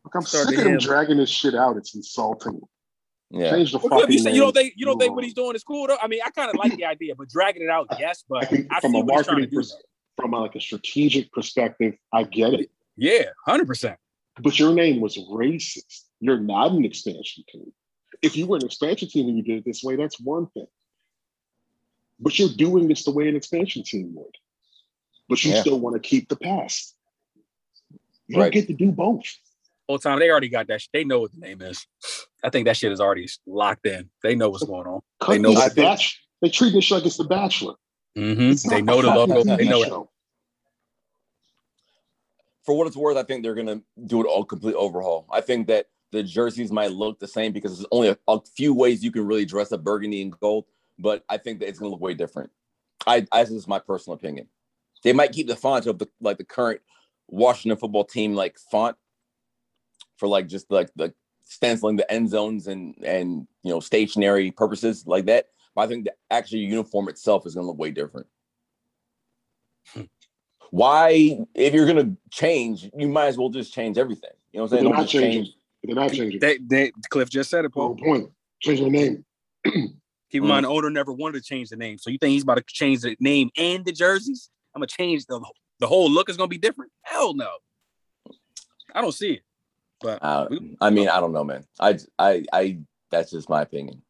Like, I'm Started sick of them him. dragging this shit out. It's insulting. Yeah. Change the Well, fucking you, say, you don't think you don't think what he's doing is cool though? I mean, I kind of like the idea, but dragging it out, yes. I But think I from a what he's trying to marketing pers- from a, like a strategic perspective, I get it. Yeah, hundred percent. But your name was racist. You're not an expansion team. If you were an expansion team and you did it this way, that's one thing. But you're doing this the way an expansion team would. But you Yeah. still want to keep the past. You Right. don't get to do both. Whole time they already got that. Shit. They know what the name is. I think that shit is already locked in. They know what's going on. Cut They know this what- the Bach- They treat this like it's the Bachelor. Mhm. It's They know the a fucking logo. They know it. show. For what it's worth, I think they're gonna do it all complete overhaul. I think that the jerseys might look the same because there's only a, a few ways you can really dress up burgundy and gold, but I think that it's gonna look way different. I, I this is my personal opinion. They might keep the font of the like the current Washington football team like font for like just like the stenciling the end zones and and you know stationary purposes like that. But I think the actual uniform itself is gonna look way different. Hmm. Why, if you're gonna change, you might as well just change everything. You know what I'm saying? they're saying? Don't not change. changing. They're not changing. They, they, Cliff just said it, Whole Paul. point. Change their name. Keep in mind, the owner never wanted to change the name. So you think he's about to change the name and the jerseys? I'm gonna change the the whole look is gonna be different. Hell no. I don't see it. But Uh, I mean, I don't know, man. I, I, I. That's just my opinion.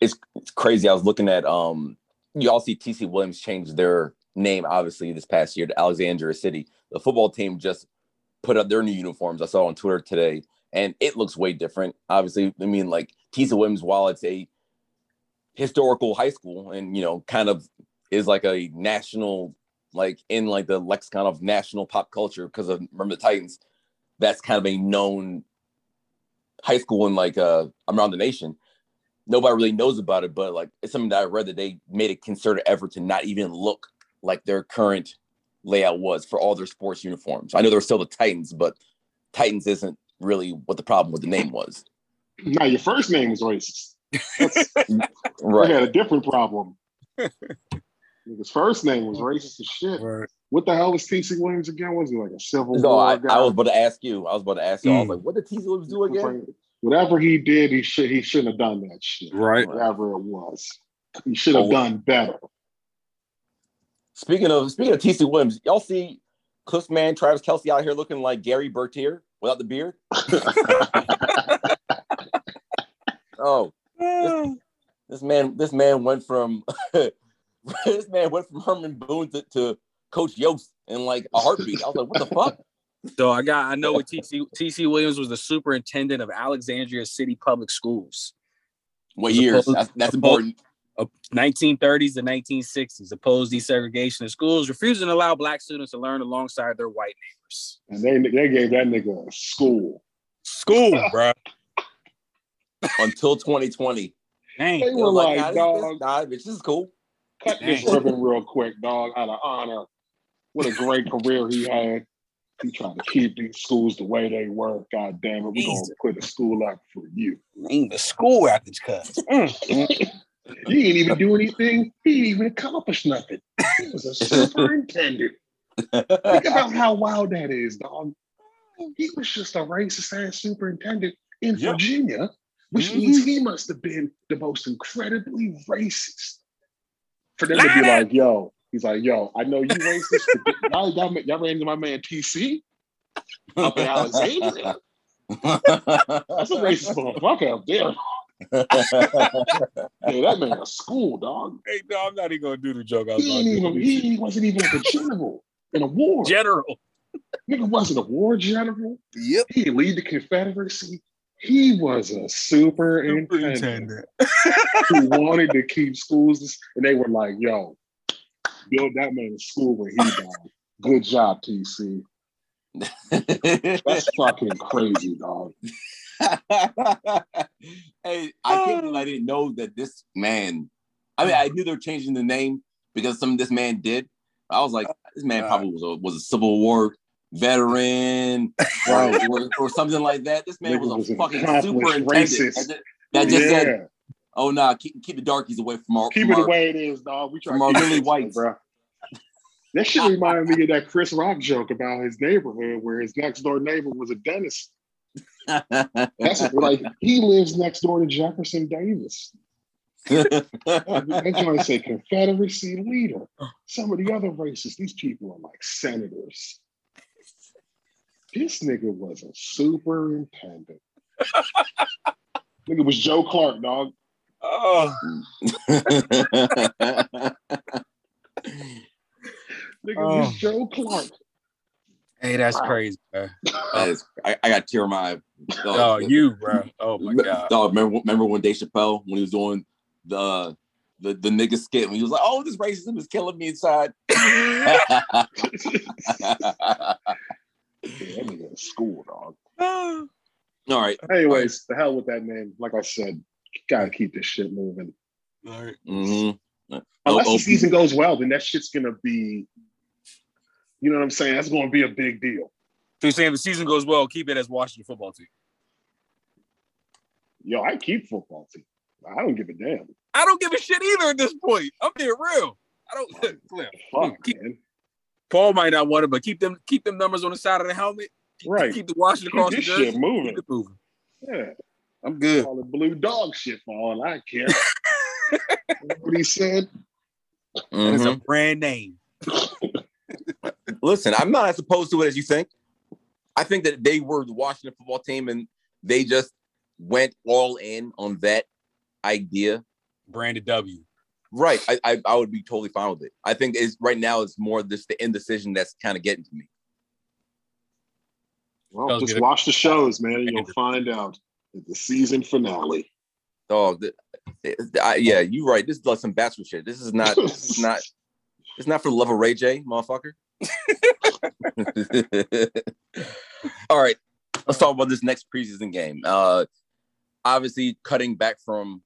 It's, it's crazy. I was looking at um. You all see TC Williams change their name, obviously, this past year to Alexandria City. The football team just put up their new uniforms. I saw on Twitter today, and it looks way different. Obviously, I mean, like TC Williams, while it's a historical high school, and you know, kind of is like a national, like in like the lexicon of national pop culture because of remember the Titans that's kind of a known high school in like uh around the nation. Nobody really knows about it, but like it's something that I read that they made a concerted effort to not even look like their current layout was for all their sports uniforms. I know they're still the Titans, but Titans isn't really what the problem with the name was. Now your first name was racist. We had a different problem. His first name was racist as shit. Right. What the hell was TC Williams again? Was he like a Civil No, War I, guy? I was about to ask you. I was about to ask you. I was Mm. like, what did T. Williams do again? Whatever he did, he should he shouldn't have done that shit. Right. Whatever it was, he should have Oh. done better. Speaking of speaking of TC Williams, y'all see Cliff Man, Travis Kelce out here looking like Gerry Bertier without the beard. Oh, this man, this man went from this man went from Herman Boone to, to Coach Yoast in like a heartbeat. I was like, what the fuck? So I got I know what TC TC Williams was the superintendent of Alexandria City Public Schools. What As years? opposed- That's, that's opposed- important. Uh, 1930s to 1960s, opposed desegregation in schools, refusing to allow black students to learn alongside their white neighbors. And they they gave that nigga a school. School, bro. Until 2020. Dang. They It were was like, nah, this, dog, this, nah, bitch, this is cool. cut this ribbon real quick, dog, out of honor. What a great career he had. He tried to keep these schools the way they were. God damn it, we're gonna Jesus. put a school up for you. Name the school after cuts. Mm-hmm. He didn't even do anything. He didn't even accomplish nothing. He was a superintendent. Think about how wild that is, dog. He was just a racist ass superintendent in Yep. Virginia, which Mhm. means he must have been the most incredibly racist. For them to be it. like, yo, he's like, yo, I know you racist, y'all, y'all, y'all ran into my man TC up in Alexandria. That's a racist motherfucker up there. That man a school dog. hey, no, I'm not even gonna do the joke. I was he, ain't even, he wasn't even like a general in a war. General. Nigga wasn't a war general. Yep. He lead the Confederacy. He was a superintendent who wanted to keep schools, and they were like, "Yo, build that man a school when he died. Good job, TC. That's fucking crazy, dog. hey, I can't believe I didn't know that this man. I mean, I knew they were changing the name, because some this man did. I was like, this man Uh, probably was a was a Civil War veteran or, or, or something like that. This man Nigga was a fucking superintendent racist. that, just- that just yeah. said, "Oh nah, keep keep the darkies away from our keep from it the way it is, dog. We try from to our keep lily it whites. bro. That should remind me of that Chris Rock joke about his neighborhood where his next door neighbor was a dentist. That's like he lives next door to Jefferson Davis. That joint say Confederacy leader. Some of the other races, these people are like senators. This nigga was a superintendent. nigga was Joe Clark, dog. Oh, Nigga Oh. was Joe Clark. hey, that's Wow. crazy, bro. That is- I, I got tear in my eye. Oh, you, bro. Oh my god. Dog, remember, remember when Dave Chappelle when he was doing the the the nigga skit when he was like, "Oh, this racism is killing me inside." Yeah, that nigga in school, dog. All right. Anyways, the hell with that name. Like I said, gotta keep this shit moving. All right. Mhm. Unless the season goes well, then that shit's gonna be, you know what I'm saying? That's gonna be a big deal. So you're saying if the season goes well, keep it as Washington football team. Yo, I keep football team. I don't give a damn. I don't give a shit either at this point. I'm being real. I don't. Cliff, Fuck, Keep- man. Paul might not want it, but keep them keep them numbers on the side of the helmet. Keep, Right. Keep the Washington Keep across the this jersey. shit moving. Keep it moving. Yeah. I'm good. All the blue dog shit for all I care. what he said? It's a mm-hmm. brand name. Listen, I'm not as opposed to it as you think. I think that they were the Washington football team and they just went all in on that idea. Branded W. Right. I, I, I would be totally fine with it. I think is right now it's more just the indecision that's kind of getting to me. Well, Tells just that- watch the shows, man, and you'll find out at the season finale. Dog, th- th- I, yeah, you're right. This is like some bachelor shit. This is not. This is not. It's not for the love of Ray J, motherfucker. All right, let's talk about this next preseason game. Uh, obviously, cutting back from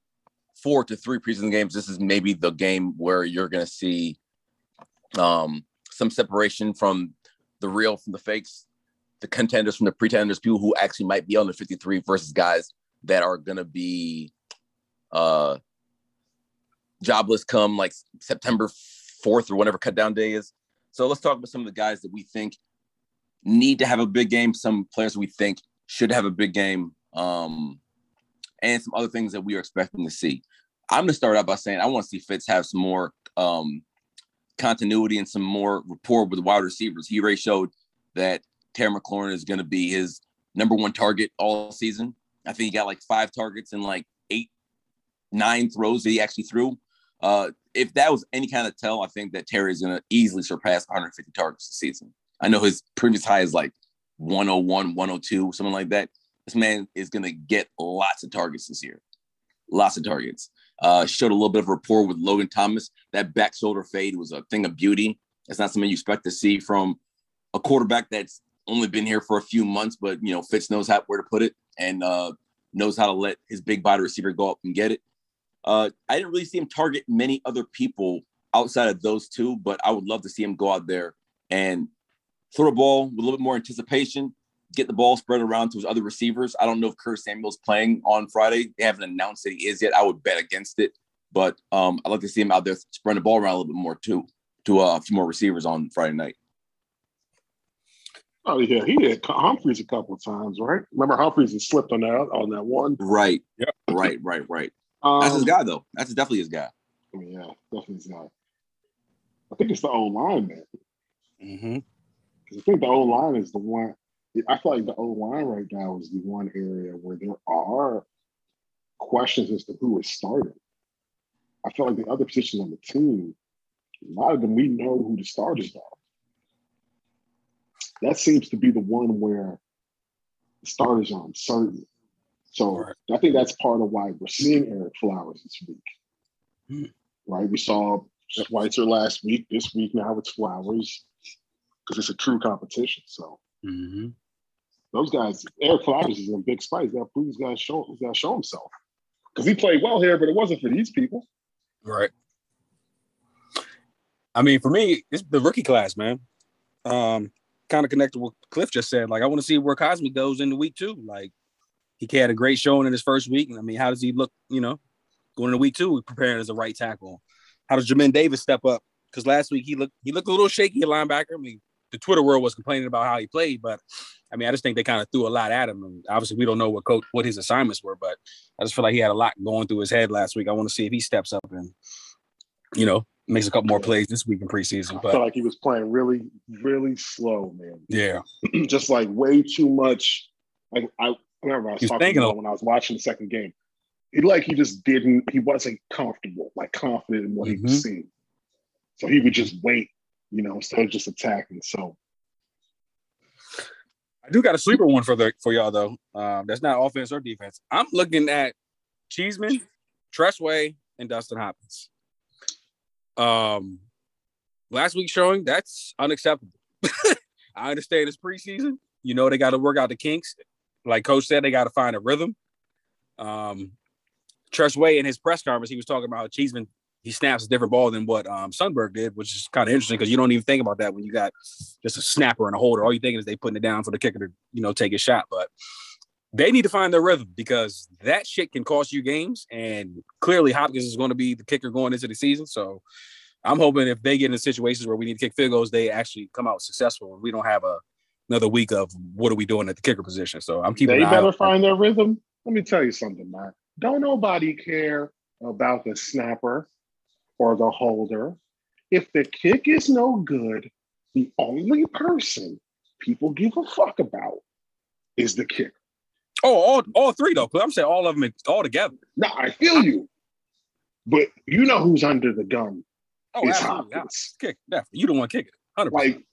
four to three preseason games, this is maybe the game where you're going to see um, some separation from the real from the fakes, the contenders from the pretenders, people who actually might be on the 53 versus guys that are going to be uh, jobless come like September 4th or whatever cut down day is. So let's talk about some of the guys that we think need to have a big game, some players we think should have a big game, um, and some other things that we are expecting to see. I'm going to start out by saying I want to see Fitz have some more um, continuity and some more rapport with wide receivers. He already showed that Terry McLaurin is going to be his number one target all season. I think he got like five targets and like eight, nine throws that he actually threw. Uh, if that was any kind of tell, I think that Terry is going to easily surpass 150 targets this season. I know his previous high is like 101, 102, something like that. This man is going to get lots of targets this year. Lots of targets. Uh, showed a little bit of rapport with Logan Thomas. That back shoulder fade was a thing of beauty. It's not something you expect to see from a quarterback that's only been here for a few months, but you know, Fitz knows how where to put it and uh, knows how to let his big body receiver go up and get it. Uh, I didn't really see him target many other people outside of those two, but I would love to see him go out there and throw a ball with a little bit more anticipation, get the ball spread around to his other receivers. I don't know if Curtis Samuel's playing on Friday. They haven't announced that he is yet. I would bet against it, but um, I'd like to see him out there spreading the ball around a little bit more too, to uh, a few more receivers on Friday night. Oh yeah, he had Humphries a couple of times, right? Remember Humphries had slipped on that on that one. Right. Yeah. Right. Right. Right. Um, That's his guy, though. That's definitely his guy. I mean, yeah, definitely his guy. I think it's the old line, man. Mm-hmm. 'Cause I think the old line is the one. I feel like the O line right now is the one area where there are questions as to who is starting. I feel like the other positions on the team, a lot of them we know who the starters are. That seems to be the one where the starters are uncertain. So Right. I think that's part of why we're seeing Ereck Flowers this week. Hmm. Right? We saw Schweitzer last week. This week now it's Flowers because it's a true competition. So Mm-hmm. Those guys, Ereck Flowers is in big spice. That he's got to show, he's got to show himself because he played well here, but it wasn't for these people. Right. I mean, for me, it's the rookie class, man. Um, kind of connected with Cliff just said. Like, I want to see where Cosmi goes in the week two. Like, he had a great showing in his first week. And I mean, how does he look, you know, going into week two, preparing as a right tackle? How does Jamin Davis step up? Because last week he looked he looked a little shaky at linebacker. I mean, the Twitter world was complaining about how he played, but I mean, I just think they kind of threw a lot at him. And obviously, we don't know what coach what his assignments were, but I just feel like he had a lot going through his head last week. I want to see if he steps up and you know makes a couple more plays this week in preseason. But I feel like he was playing really, really slow, man. Yeah, just like way too much. Like I remember I was He's talking about when I was watching the second game. He like he just didn't. He wasn't comfortable, like confident in what he Mhm. was seeing. So he would just wait, you know, instead of just attacking. So I do got a sleeper one for the for y'all though. Um, that's not offense or defense. I'm looking at Cheeseman, Tress Way, and Dustin Hopkins. Um, last week's showing that's unacceptable. I understand it's preseason. You know they got to work out the kinks. Like Coach said, they got to find a rhythm. Um, Tress Way in his press conference, he was talking about Cheeseman he snaps a different ball than what um, Sundberg did, which is kind of interesting because you don't even think about that when you got just a snapper and a holder. All you thinking is they putting it down for the kicker to you know take a shot, but they need to find their rhythm because that shit can cost you games. And clearly, Hopkins is going to be the kicker going into the season. So I'm hoping if they get in situations where we need to kick field goals, they actually come out successful and we don't have a another week of what are we doing at the kicker position. So I'm keeping they better find their rhythm. Let me tell you something, man. Don't nobody care about the snapper or the holder. If the kick is no good, the only person people give a fuck about is the kicker. Oh, all, all three though. I'm saying all of them all together. Now I feel you, but you know who's under the gun Oh, is absolutely. Hopkins. Kick. Definitely. You don't want to kick it. 100%. Like,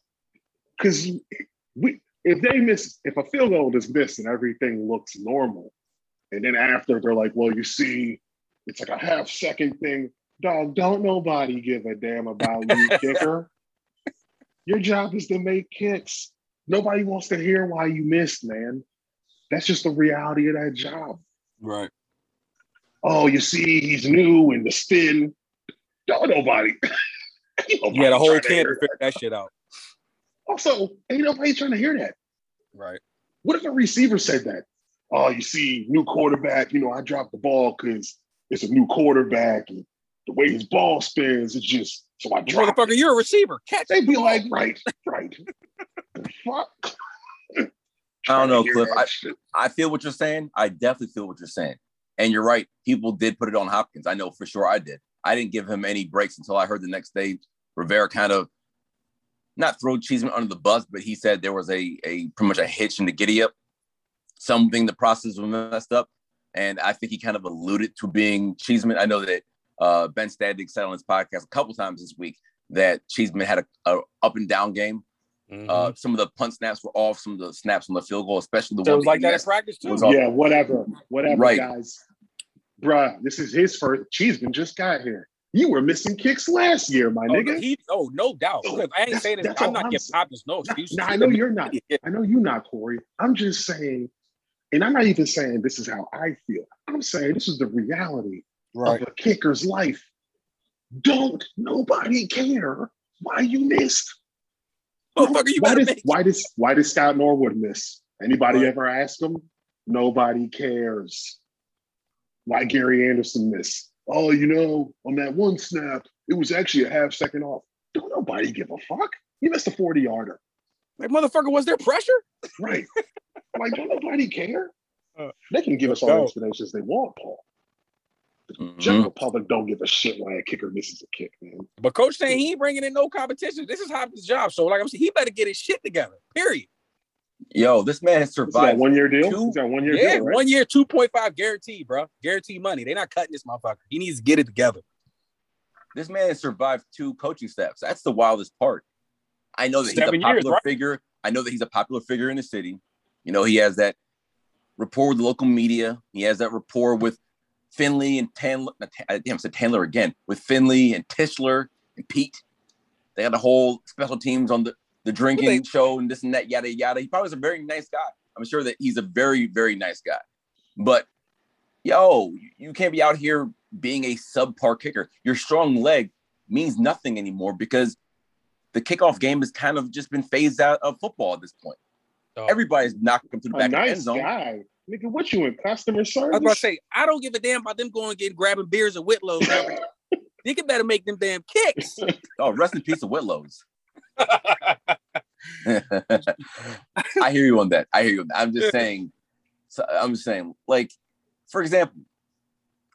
because we if they miss if a field goal is missed and everything looks normal, and then after they're like, well, you see, it's like a half second thing. Dog, don't nobody give a damn about you, kicker. Your job is to make kicks. Nobody wants to hear why you missed, man. That's just the reality of that job. right. Oh, you see, he's new and the spin. Don't nobody. Ain't You had a nobody whole trying to camp to that. figure that shit out. Also, ain't nobody trying to hear that. Right. What if a receiver said that? Oh, you see, new quarterback, you know, I dropped the ball because it's a new quarterback and the way his ball spins, it's just so I dropped. Motherfucker, you're a receiver. Catch They'd be like, right, right. Fuck? I don't know, Trying to hear Cliff. I- I feel what you're saying. I definitely feel what you're saying. And you're right. People did put it on Hopkins. I know for sure I did. I didn't give him any breaks until I heard the next day Rivera kind of not throw Cheeseman under the bus, but he said there was a a pretty much a hitch in the giddy up. Something the process was messed up. And I think he kind of alluded to being Cheeseman. I know that uh, Ben Standig said on his podcast a couple times this week that Cheeseman had a, a up and down game. Mm-hmm. Uh, some of the punt snaps were off, some of the snaps on the field goal, especially the so it was like that in practice too. was Yeah, whatever, whatever, Right. guys. Bruh, this is his first. Cheeseman just got here. You were missing kicks last year, my Oh, nigga. he, oh, no doubt. Cliff, I ain't that's- saying this. that's I'm not I'm giving saying. Hopkins no Now, excuses. now, I know you're not. I know you're not, Corey. I'm just saying, and I'm not even saying this is how I feel. I'm saying this is the reality Right. of a kicker's life. Don't nobody care why you missed. Motherfucker, you why better does, make why does why does Scott Norwood miss? Anybody Right. ever ask him? Nobody cares. Why Gary Anderson miss? Oh, you know, on that one snap, it was actually a half second off. Don't nobody give a fuck. You missed a 40 yarder. Like, motherfucker, was there pressure? Right. like, don't nobody care. Uh, They can give us all the explanations they want, Paul. The Mhm. general public don't give a shit why a kicker misses a kick, man. But coach saying he ain't bringing in no competition. This is Hopkins' job. So, like I'm saying, he better get his shit together. Period. Yo, this man has survived. one year deal? two- one year Yeah, deal? Right? one year, two point five guaranteed, bro. Guaranteed money. They're not cutting this motherfucker. He needs to get it together. This man has survived two coaching staffs. That's the wildest part. I know that he's Seven a years, popular right? figure. I know that he's a popular figure in the city. You know, he has that rapport with the local media. He has that rapport with Finlay and Tandler. not uh, Tan- I damn, I said Tandler again. With Finlay and Tischler and Pete. They had a whole special teams on the, the drinking They- show and this and that, yada, yada. He probably was a very nice guy. I'm sure that he's a very, very nice guy. But yo, you can't be out here being a subpar kicker. Your strong leg means nothing anymore because the kickoff game has kind of just been phased out of football at this point. Oh. Everybody's knocking them to the A back of the end zone. guy. Nigga, what you in customer service? I was about to say, I don't give a damn about them going and getting grabbing beers at Whitlow's. Nigga better make them damn kicks. Oh, rest in peace of Whitlow's. I hear you on that. I hear you. On that. I'm just saying. So I'm just saying, like, for example,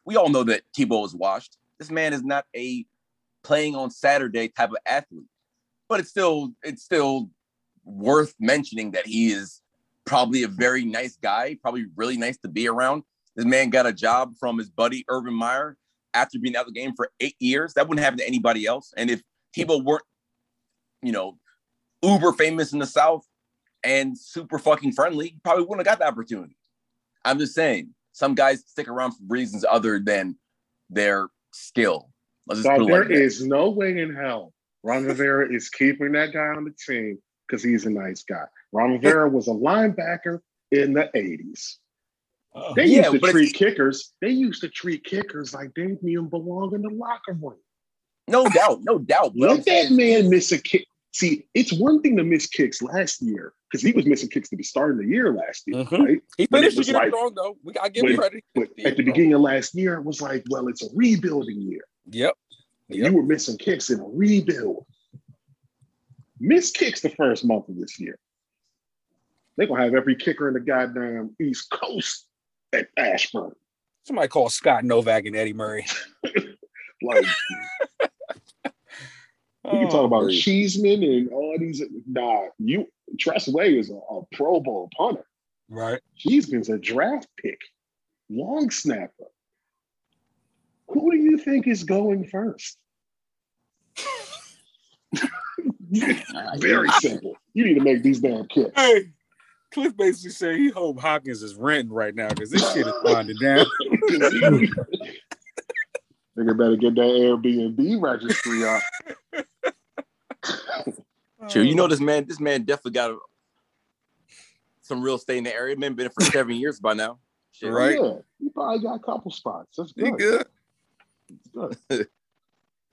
we all know that Tebow is washed. This man is not a playing on Saturday type of athlete, but it's still it's still worth mentioning that he is probably a very nice guy, probably really nice to be around. This man got a job from his buddy Urban Meyer after being out of the game for eight years. That wouldn't happen to anybody else. And if people weren't, you know, uber famous in the South and super fucking friendly, probably wouldn't have got the opportunity. I'm just saying, some guys stick around for reasons other than their skill. Let's just Dog, put it there like is no way in hell Ron Rivera is keeping that guy on the team because he's a nice guy. Ron Rivera was a linebacker in the 80s. They Yeah, used to treat kickers. They used to treat kickers like they didn't even belong in the locker room. No doubt, no doubt. But I'm Let that saying, man miss a kick. See, it's one thing to miss kicks last year because he was missing kicks to be starting the year last year, Mhm. right? He But finished the was year like- strong though. We gotta give him but- credit. But at the beginning of last year, it was like, well, it's a rebuilding year. Yep. Yep. you were missing kicks in a rebuild. Miss kicks the first month of this year. They're gonna have every kicker in the goddamn East Coast at Ashburn. Somebody call Scott Novak and Eddie Murray. Like You can talk oh, about Agreed. Cheeseman and all these. Nah, you Tress Way is a, a Pro Bowl punter. right. Cheeseman's a draft pick, long snapper. Who do you think is going first? Very simple. You need to make these damn kicks. Hey, Cliff basically said he hope Hawkins is renting right now because this shit is winding down. Nigga better get that Airbnb registry up. Sure, you know this man. This man definitely got a, some real estate in the area. Man, been there for seven years by now. Shit. Right. Yeah, he probably got a couple spots. That's He good. good. That's good.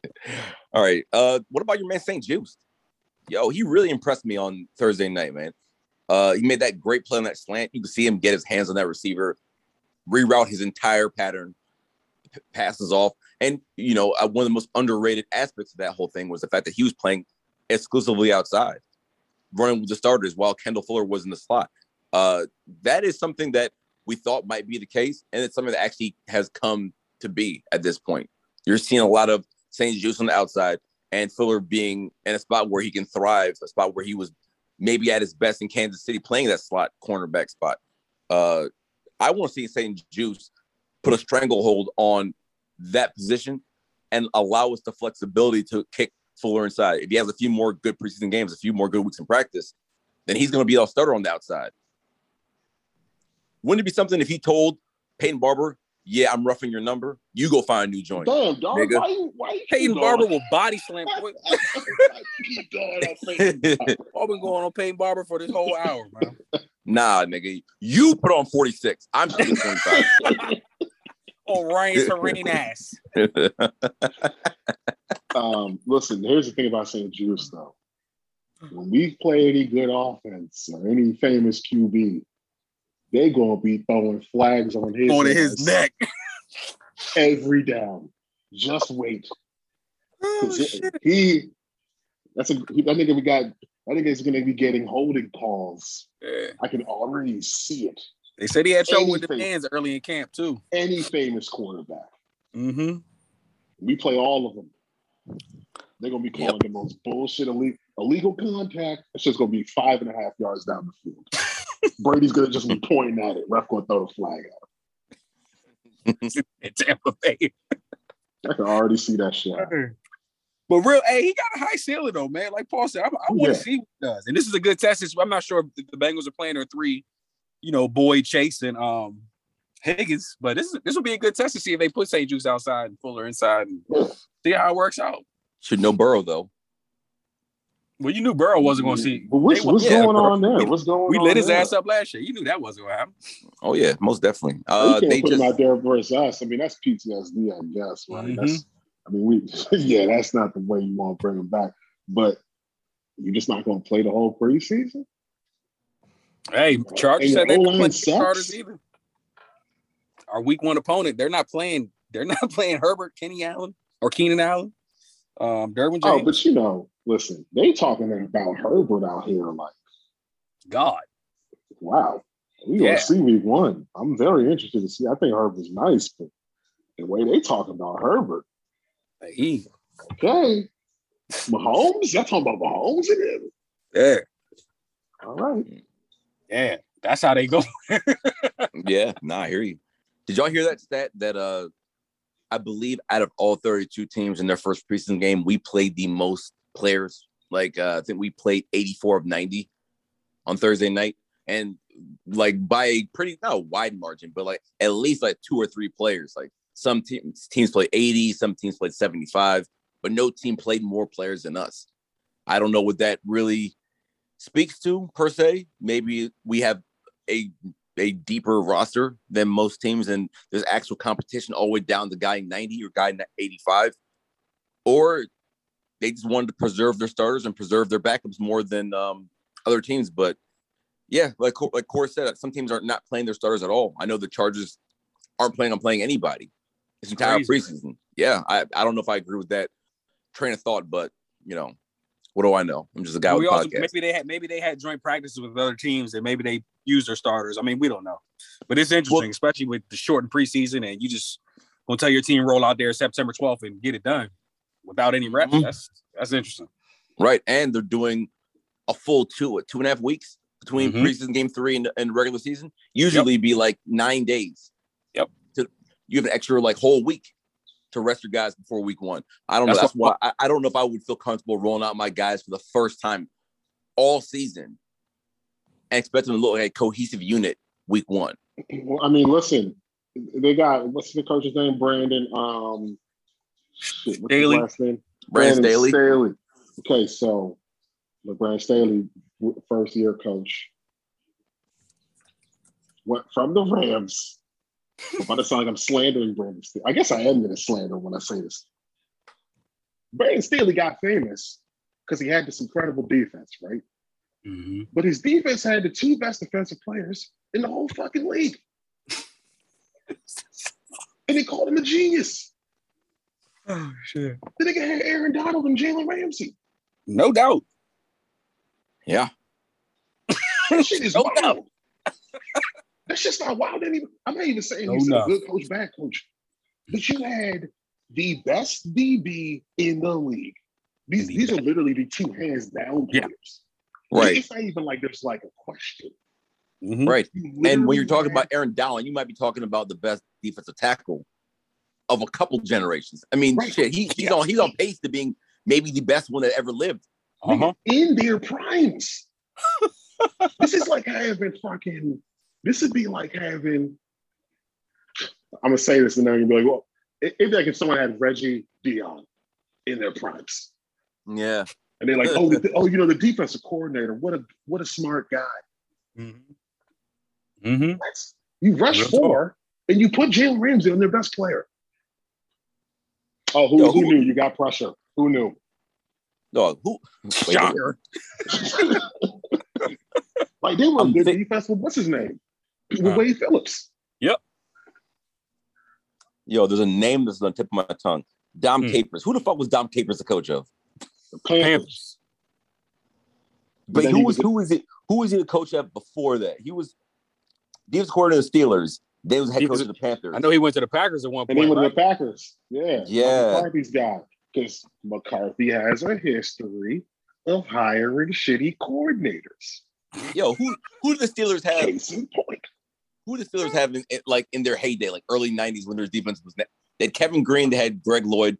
All right. Uh, what about your man St-Juste? Yo, he really impressed me on Thursday night, man. Uh, he made that great play on that slant. You could see him get his hands on that receiver, reroute his entire pattern, p- passes off. And you know, uh, one of the most underrated aspects of that whole thing was the fact that he was playing exclusively outside, running with the starters while Kendall Fuller was in the slot. Uh, that is something that we thought might be the case, and it's something that actually has come to be at this point. You're seeing a lot of St-Juste on the outside and Fuller being in a spot where he can thrive, a spot where he was maybe at his best in Kansas City playing that slot cornerback spot. Uh, I want to see St-Juste put a stranglehold on that position and allow us the flexibility to kick Fuller inside. If he has a few more good preseason games, a few more good weeks in practice, then he's going to be our starter on the outside. Wouldn't it be something if he told Peyton Barber, "Yeah, I'm roughing your number. You go find a new joint." Damn, dog. Nigga. Why you, why you keep Peyton going? Barber will body slam. Boy, keep going on Peyton I've been going on Peyton Barber for this whole hour, man. Nah, nigga, you put on 46. I'm 25. On Ryan Serene ass. Um, listen, here's the thing about St-Juste, though. When we play any good offense or any famous QB, they gonna be throwing flags on his On his neck. every down. Just wait. Oh, he, that's a he, that nigga we got. That nigga is gonna be getting holding calls. Yeah. I can already see it. They said he had trouble with the hands early in camp too. Any famous quarterback, Mm-hmm. we play all of them. They're gonna be calling the most bullshit illegal, illegal contact. It's just gonna be five and a half yards down the field. Brady's gonna just be pointing at it. Ref gonna throw the flag out. In Tampa Bay. I can already see that shit. But real, hey, he got a high ceiling though, man. Like Paul said, I, I want to Yeah. see what he does. And this is a good test. I'm not sure if the Bengals are playing or three, you know, Boyd, Chase, and um Higgins. But this is this will be a good test to see if they put St-Juste outside and Fuller inside and Yeah. see how it works out. Should know Burrow though. Well, you knew Burrow wasn't going to see. But what's, what's yeah, going bro. on there? What's going we on? We lit his there? ass up last year. You knew that wasn't going to happen. Oh yeah, most definitely. you Uh, can't they put just him out there versus us. I mean, that's PTSD, I guess, right? Mhm. That's I mean, we yeah, that's not the way you want to bring him back. But you're just not going to play the whole preseason. Hey, Chargers And said they your don't play the starters sucks. either. Our week one opponent, they're not playing. They're not playing Herbert, Kenny Allen, or Keenan Allen, um, Derwin James. Oh, but you know, listen, they talking about Herbert out here like, God, wow, we gonna see week one. I'm very interested to see. I think Herbert's nice, but the way they talk about Herbert, he, okay, Mahomes, y'all talking about Mahomes in it? yeah, All right, yeah, that's how they go. Yeah, nah, I hear you. Did y'all hear that stat that uh I believe out of all 32 teams in their first preseason game, we played the most players. Like uh, I think we played 84 of 90 on Thursday night. And like by a pretty not a wide margin, but like at least like two or three players. Like some teams teams played 80, some teams played 75, but no team played more players than us. I don't know what that really speaks to per se. Maybe we have a a deeper roster than most teams, and there's actual competition all the way down to guy 90 or guy 85, or they just wanted to preserve their starters and preserve their backups more than um, other teams. But yeah, like like Core said, some teams are not playing their starters at all. I know the Chargers aren't planning on playing anybody this entire Crazy. preseason. Yeah, I, I don't know if I agree with that train of thought, but you know, what do I know? I'm just a guy But with also podcast. maybe they had maybe they had joint practices with other teams and maybe they used their starters. I mean, we don't know, but it's interesting, Well- especially with the shortened preseason and you just gonna tell your team roll out there September 12th and get it done without any reps. Mhm. That's that's interesting. Right. And they're doing a full two, what, two and a half weeks between Mhm. preseason game three and, and regular season. Usually be like nine days. Yep. To, you have an extra like whole week to rest your guys before week one. I don't know. That's That's why I, I don't know if I would feel comfortable rolling out my guys for the first time all season and expect them to look like a cohesive unit week one. well, I mean, listen, they got what's the coach's name? Brandon. Um, shit, Staley. last name? Brandon Staley. Staley. Okay, so LeBron Staley, first year coach, went from the Rams. I'm about to sound like I'm slandering Brandon Staley. I guess I am going to slander when I say this. Brandon Staley got famous because he had this incredible defense, right? Mm-hmm. But his defense had the two best defensive players in the whole fucking league. and they called him a genius. Oh shit. The nigga had Aaron Donald and Jalen Ramsey. No doubt. Yeah. That shit is No wild. doubt. That's just not wild. Anyway. I'm not even saying No he's doubt. a good coach, bad coach. But you had the best DB in the league. These, The these are literally the two hands down Yeah. players. Right. It's not even like there's like a question. Mhm. Right. And when you're talking had- about Aaron Donald, you might be talking about the best defensive tackle of a couple generations. I mean, Right. shit, he, he's Yeah. on he's on pace to being maybe the best one that ever lived. Uh-huh. in their primes. this is like having fucking. This would be like having. I'm gonna say this and then you'll be like, well, it'd be like if someone had Reggie Dion in their primes, Yeah. and they're like, oh, the, oh, you know, the defensive coordinator, what a what a smart guy. Mm-hmm. That's you rush Real four and you put Jalen Ramsey on their best player. Oh, who, Yo, who who- knew you got pressure? Who knew? No, who? wait, wait, Shocker. like they were I'm good thi- defense with what's his name? With Uh, Wade Phillips. Yep. Yo, there's a name that's on the tip of my tongue. Dom Hmm. Capers. Who the fuck was Dom Capers the coach of? Panthers. Panthers. But who was was- who was it? Who was he the coach of before that? He was he was coordinator of the Steelers. Then he was head He coach was- of the Panthers. I know he went to the Packers at one And he point. was Right? the Packers. Yeah. Yeah. McCarthy's guy. Because McCarthy has a history of hiring shitty coordinators. Yo, who who do the Steelers have? Case in point. Who do the Steelers have in, in- like in their heyday, like early '90s when their defense was? Ne- they had Kevin Greene. They had Greg Lloyd.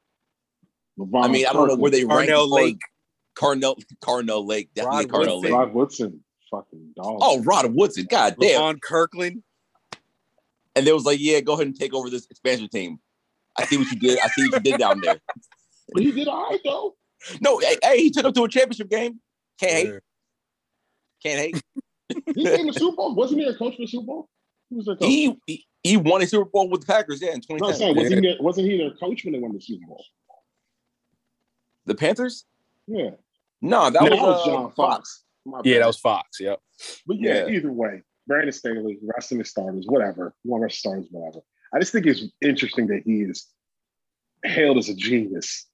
LeVon I mean, I don't know where they ranked. Carnell as Lake. Carnell, Carnell Lake, definitely Rod Carnell Woodson. Lake. Rod Woodson, fucking dog. Oh, Rod Woodson, god damn! Levon Kirkland. And they was like, "Yeah, go ahead and take over this expansion team." I see what you did. I see what you did down there. But he did all right though. No, hey, hey, he took them to a championship game. Can't hate. Yeah. Can't hate. He came to Super Bowl. Wasn't he a coach for the Super Bowl? Who was their coach? He, he he won a Super Bowl with the Packers, yeah, in no, I'm saying, wasn't, he their, wasn't he their coach when they won the Super Bowl? The Panthers? Yeah. No, that No, was, that was uh, John Fox. My Yeah, that was Fox. Yep. But yeah, Yeah. either way, Brandon Staley, resting his starters, whatever, one of his starters, whatever. I just think it's interesting that he is hailed as a genius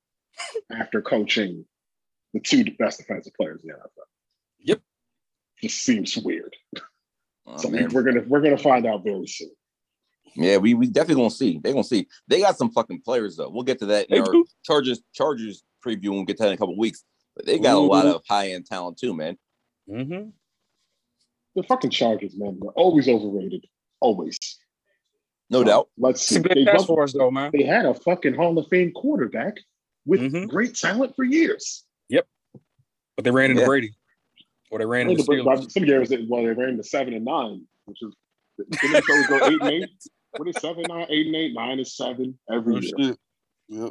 after coaching the two best defensive players in the NFL. Yep. Just seems weird. Oh, so we, man. we're gonna we're gonna find out very soon. Yeah, we, we definitely gonna see. They're gonna see. They got some fucking players though. We'll get to that in They our do. Chargers Chargers preview when we get to that in a couple weeks. But they got a lot of high end talent too, man. Mm-hmm. The fucking Chargers, man, they're always overrated. Always. No So, doubt. Let's It's see. a good They, test us, though, man. they had a fucking Hall of Fame quarterback with Mhm. great talent for years. Yep. But they ran into Yeah. Brady, or they ran Well, into the- Steelers. some years, they, well, they ran into seven and nine, which is didn't they go eight and eight? What is seven, nine, eight and eight, nine and seven every year? Yep.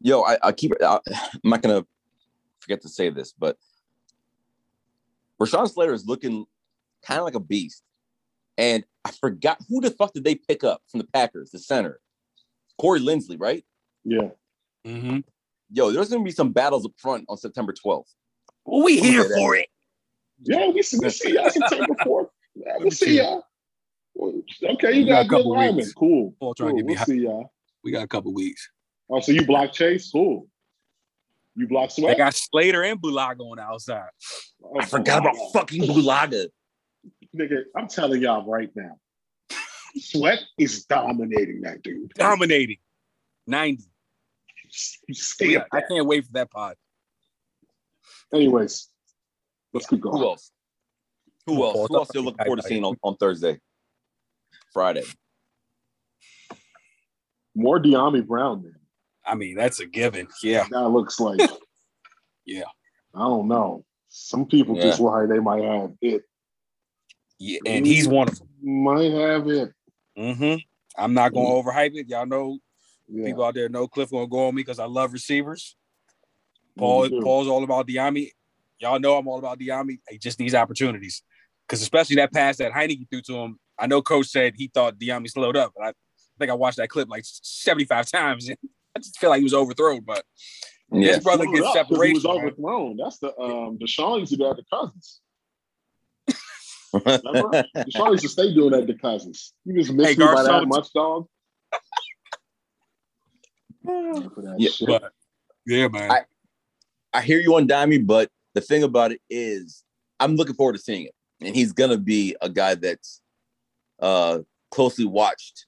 Yo, I, I keep. I, I'm not gonna forget to say this, but Rashawn Slater is looking kind of like a beast. And I forgot who the fuck did they pick up from the Packers, the center, Corey Linsley, right? Yeah. Mm-hmm. Yo, there's gonna be some battles up front on September 12th. Well, we here for it. Yeah, we see, we see y'all September 4th. Yeah, we'll see see. y'all. Okay, you We got got a good couple linemen. weeks. Cool. Paul trying to cool. get me We'll hype. see y'all. We got a couple weeks. Oh, so you block Chase? Cool. You block They got Slater and Bulaga on the outside. Oh, I forgot about fucking Bulaga. Nigga, I'm telling y'all right now. Sweat is dominating that dude. Dominating. 90. Stay up I can't wait for that pod. Anyways, let's keep going. Who going. else? Who else? Who else stop you're looking forward to seeing on, on Thursday, Friday? More Dyami Brown, man. I mean, that's a given. Yeah. That looks like, Yeah. I don't know. Some people Yeah. just like they might have it. Yeah. And he's one of them. Might have it. Mm-hmm. I'm not going to overhype it. Y'all know Yeah. people out there know Cliff going to go on me because I love receivers. Paul, Paul's all about Dyami. Y'all know I'm all about Dyami. He just needs opportunities. Because especially that pass that Heinicke threw to him, I know Coach said he thought Dyami slowed up. But I think I watched that clip like 75 times. I just feel like he was overthrown. But Yeah. his brother Slowed gets up 'cause He separation. was man. overthrown. That's the um DeSean used to do that to Cousins. Remember? DeSean used to stay doing that to Cousins. You just miss Hey, me by that much, dog. Yeah. But yeah, man. I- I hear you on Dimey, but the thing about it is, I'm looking forward to seeing it, and he's gonna be a guy that's uh, closely watched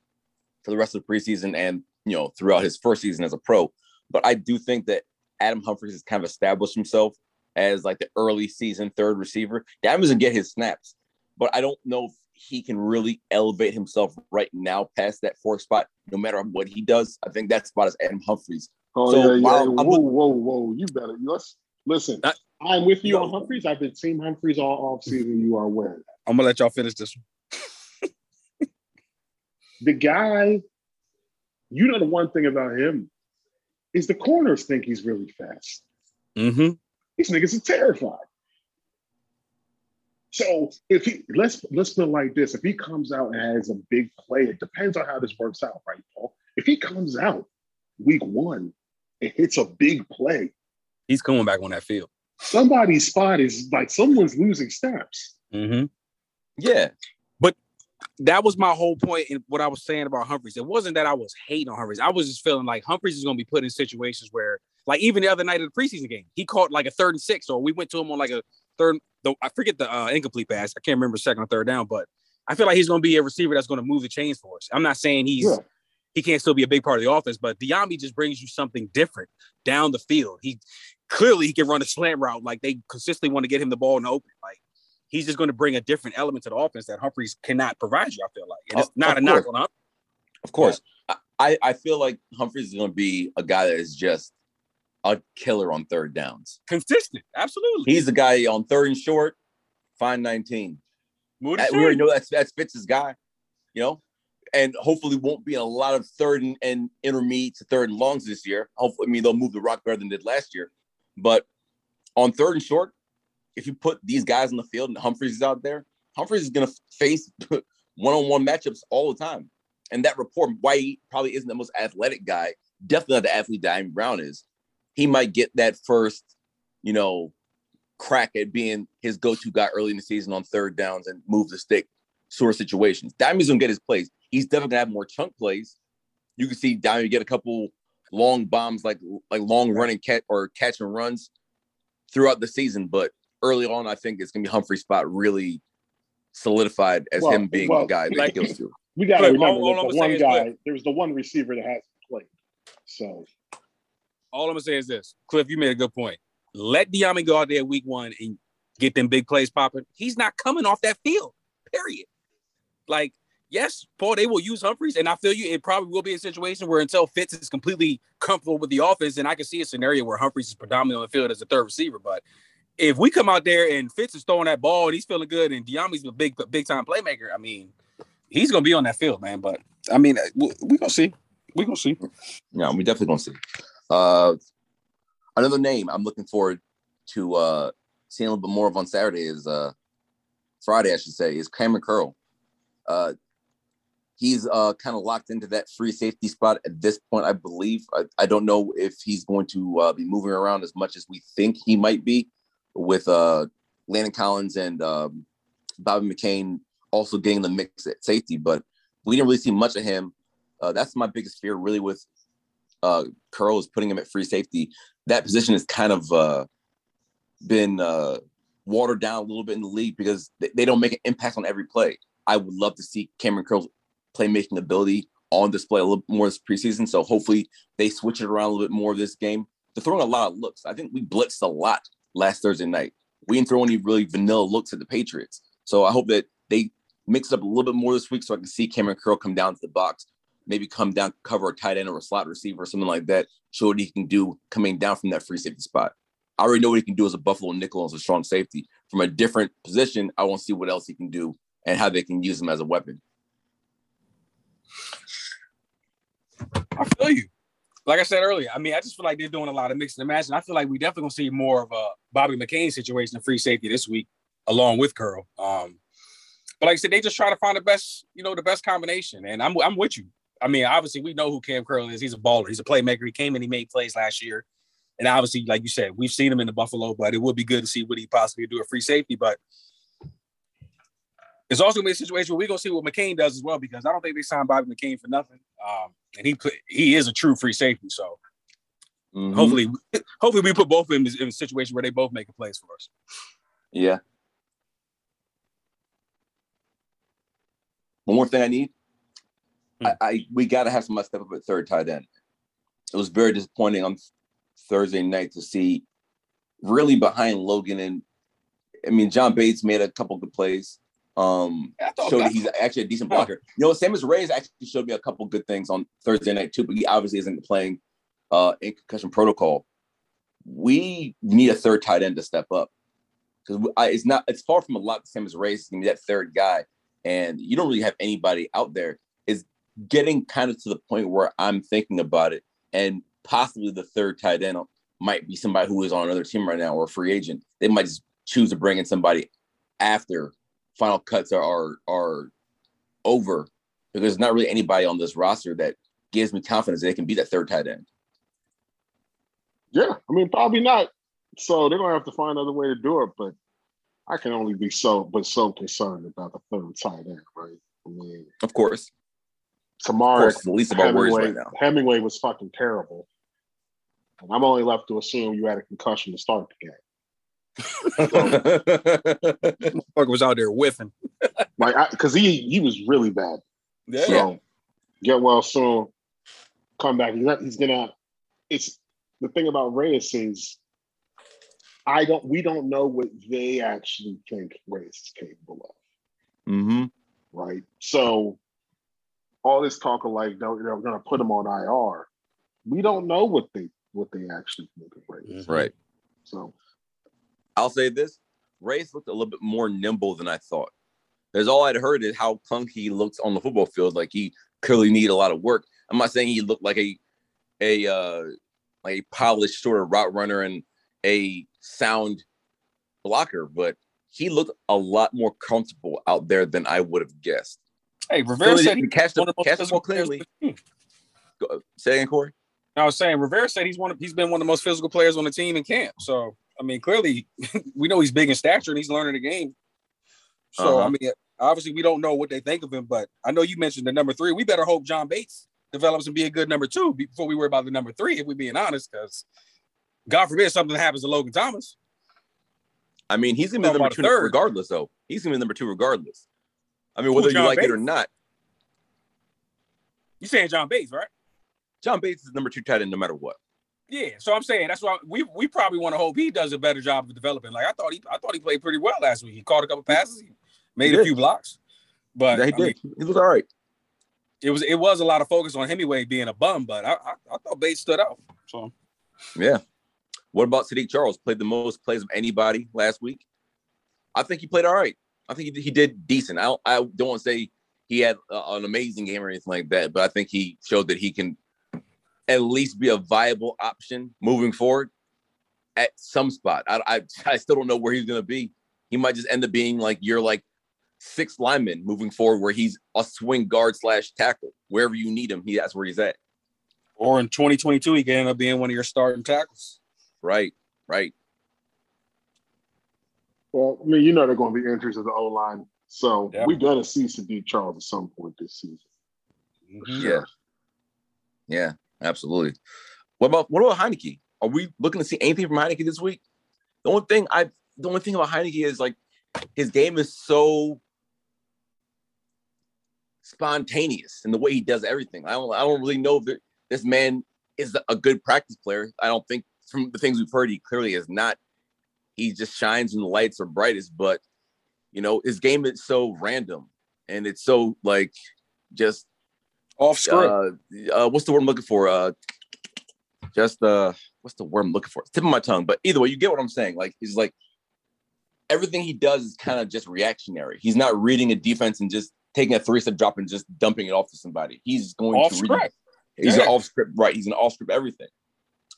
for the rest of the preseason and you know throughout his first season as a pro. But I do think that Adam Humphries has kind of established himself as like the early season third receiver. Adam doesn't get his snaps, but I don't know if he can really elevate himself right now past that fourth spot, no matter what he does. I think that spot is Adam Humphries. Oh So, yeah, yeah. whoa, look- whoa, whoa! You better let's listen. That- I'm with you No. on Humphries. I've been team Humphries all off season. You are aware. I'm gonna let y'all finish this one. The guy, you know, the one thing about him is the corners think he's really fast. Mm-hmm. These niggas are terrified. So if he let's let's put it like this: if he comes out and has a big play, it depends on how this works out, right, Paul? If he comes out week one and hits a big play, He's coming back on that field. somebody's spot is like someone's losing steps. Mm-hmm. Yeah, that was my whole point in what I was saying about Humphries. It wasn't that I was hating on Humphries. I was just feeling like Humphries is going to be put in situations where, like, even the other night of the preseason game, he caught like a third and six, or we went to him on like a third. The, I forget the uh, incomplete pass. I can't remember second or third down, but I feel like he's going to be a receiver that's going to move the chains for us. I'm not saying he's Yeah. he can't still be a big part of the offense, but Dyami just brings you something different down the field. He clearly he can run a slant route. Like they consistently want to get him the ball in the open. Like he's just going to bring a different element to the offense that Humphries cannot provide you. I feel like, and it's not of a knock course. on Humphries. of course. I, I feel like Humphries is going to be a guy that is just a killer on third downs. Consistent, absolutely. He's the guy on third and short, find 19. Moody Uh, We already know that's that's Fitz's guy, you know, and hopefully won't be a lot of third and, and intermediate to third and longs this year. Hopefully, I mean they'll move the rock better than they did last year. But on third and short, if you put these guys in the field and Humphries is out there, Humphries is going to face one-on-one matchups all the time. And that report, why he probably isn't the most athletic guy definitely not the athlete Dyami Brown is. He might get that first, you know, crack at being his go-to guy early in the season on third downs and move the stick sort of situations. Dyami's gonna get his plays. He's definitely gonna have more chunk plays. You can see Dyami get a couple long bombs, like like long running catch or catch and runs throughout the season. But early on, I think it's gonna be Humphrey's spot really solidified as Well, him being well, the guy that like- he goes to. We got to Look, remember all- all the one guy, look. there was the one receiver that hasn't played. So All I'm gonna say is this, Cliff. You made a good point. Let Dyami go out there week one and get them big plays popping. He's not coming off that field. Period. Like, yes, Paul, they will use Humphries, and I feel you. It probably will be a situation where until Fitz is completely comfortable with the offense, and I can see a scenario where Humphries is predominant on the field as a third receiver. But if we come out there and Fitz is throwing that ball and he's feeling good, and Dyami's a big, big time playmaker, I mean, he's gonna be on that field, man. But I mean, we we gonna see. We gonna see. Yeah, we definitely gonna see. Uh, another name I'm looking forward to uh, seeing a little bit more of on Saturday is uh, Friday, I should say, is Kamren Curl. Uh, he's uh, kind of locked into that free safety spot at this point, I believe. I, I don't know if he's going to uh, be moving around as much as we think he might be, with uh, Landon Collins and um, Bobby McCain also getting the mix at safety, but we didn't really see much of him. Uh, that's my biggest fear, really, with uh, Curl is putting him at free safety. That position has kind of uh, been uh, watered down a little bit in the league because they, they don't make an impact on every play. I would love to see Kamren Curl's playmaking ability on display a little more this preseason. So hopefully they switch it around a little bit more this game. They're throwing a lot of looks. I think we blitzed a lot last Thursday night. We didn't throw any really vanilla looks at the Patriots. So I hope that they mix it up a little bit more this week so I can see Kamren Curl come down to the box, maybe come down, cover a tight end or a slot receiver or something like that, show what he can do coming down from that free safety spot. I already know what he can do as a Buffalo nickel as a strong safety. From a different position, I want to see what else he can do and how they can use him as a weapon. I feel you. Like I said earlier, I mean, I just feel like they're doing a lot of mixing and matching. I feel like we definitely gonna see more of a Bobby McCain situation in free safety this week, along with Curl. Um, but like I said, they just try to find the best, you know, the best combination. And I'm I'm with you. I mean, obviously, we know who Kam Curl is. He's a baller. He's a playmaker. He came and he made plays last year. And obviously, like you said, we've seen him in the Buffalo, but it would be good to see what he possibly do a free safety. But it's also gonna be a situation where we're gonna see what McCain does as well, because I don't think they signed Bobby McCain for nothing. Um, and he put he is a true free safety. So Mhm. hopefully, hopefully we put both of them in a situation where they both make a plays for us. Yeah. One more thing I need. Hmm. I, I we got to have somebody step up at third tight end. It was very disappointing on Thursday night to see really behind Logan and I mean John Bates made a couple good plays. Um I showed that he's actually a decent blocker. You know, Sammis Reyes actually showed me a couple good things on Thursday night too, but he obviously isn't playing uh in concussion protocol. We need a third tight end to step up because it's not it's far from a lot the same as Reyes is gonna be that third guy, and you don't really have anybody out there. Is getting kind of to the point where I'm thinking about it, and possibly the third tight end might be somebody who is on another team right now or a free agent. They might just choose to bring in somebody after final cuts are are, are over because there's not really anybody on this roster that gives me confidence that they can be that third tight end. Yeah, I mean, probably not. So they're gonna have to find another way to do it. But I can only be so, but so concerned about the third tight end, right? I mean, Of course, Tomorrow, of course, the least of our worries Hemingway, right now. Hemingway was fucking terrible. And I'm only left to assume you had a concussion to start the game. Fucker was out there whiffing. Like, because he he was really bad. Yeah. So get well soon. Come back. He's not. He's gonna. It's the thing about Reyes is, I don't. We don't know what they actually think Reyes is capable of. hmm right? So all this talk of like they're, they're going to put him on IR, we don't know what they what they actually think of Reyes. Right. So I'll say this: Reyes looked a little bit more nimble than I thought. Because all I'd heard is how clunky he looks on the football field. Like he clearly need a lot of work. I'm not saying he looked like a a uh, like a polished sort of route runner and a sound blocker, but he looked a lot more comfortable out there than I would have guessed. Hey, Rivera Philly said didn't catch the catch the most ball physical players cleanly. on the team. Go, say again, Corey. I was saying Rivera said he's one of he's been one of the most physical players on the team in camp. So I mean, clearly we know he's big in stature and he's learning the game. So Uh-huh. I mean, obviously we don't know what they think of him, but I know you mentioned the number three. We better hope John Bates develops and be a good number two before we worry about the number three, if we're being honest, because God forbid something happens to Logan Thomas. I mean, he's gonna be number two regardless, though. He's gonna be number two regardless. I mean, whether you John like it or not, You saying John Bates, right? John Bates is number two tight end no matter what. Yeah, so I'm saying that's why we we probably want to hope he does a better job of developing. Like I thought he I thought he played pretty well last week. He caught a couple passes, he made He a few blocks, but Yeah, he I mean, did. he was all right. It was it was a lot of focus on Hemingway being a bum, but I I, I thought Bates stood out. So Yeah. What about Saahdiq Charles? Played the most plays of anybody last week. I think he played all right. I think he did, he did decent. I don't, I don't want to say he had uh, an amazing game or anything like that, but I think he showed that he can at least be a viable option moving forward at some spot. I I, I still don't know where he's going to be. He might just end up being like you're like sixth linemen moving forward, where he's a swing guard slash tackle. Wherever you need him, he that's where he's at. or in 2022 he can end up being one of your starting tackles. Right, right. Well, I mean, you know they're going to be injuries of the O line, so Yeah. we got to see Saahdiq Charles at some point this season. for Mhm. Yeah. Yeah, absolutely. What about what about Heinicke? Are we looking to see anything from Heinicke this week? The only thing I the only thing about Heinicke is like his game is so spontaneous in the way he does everything. I don't I don't really know if this man is a good practice player. I don't think from the things we've heard, he clearly is not. He just shines when the lights are brightest, but you know, his game is so random and it's so like just Off script. uh, uh, what's the word I'm looking for? Uh, just uh, what's the word I'm looking for? It's tip of my tongue. But either way, you get what I'm saying. Like he's like everything he does is kind of just reactionary. He's not reading a defense and just taking a three step drop and just dumping it off to somebody. He's going Off to read. script. He's Yeah. an off script, right? He's an off script everything.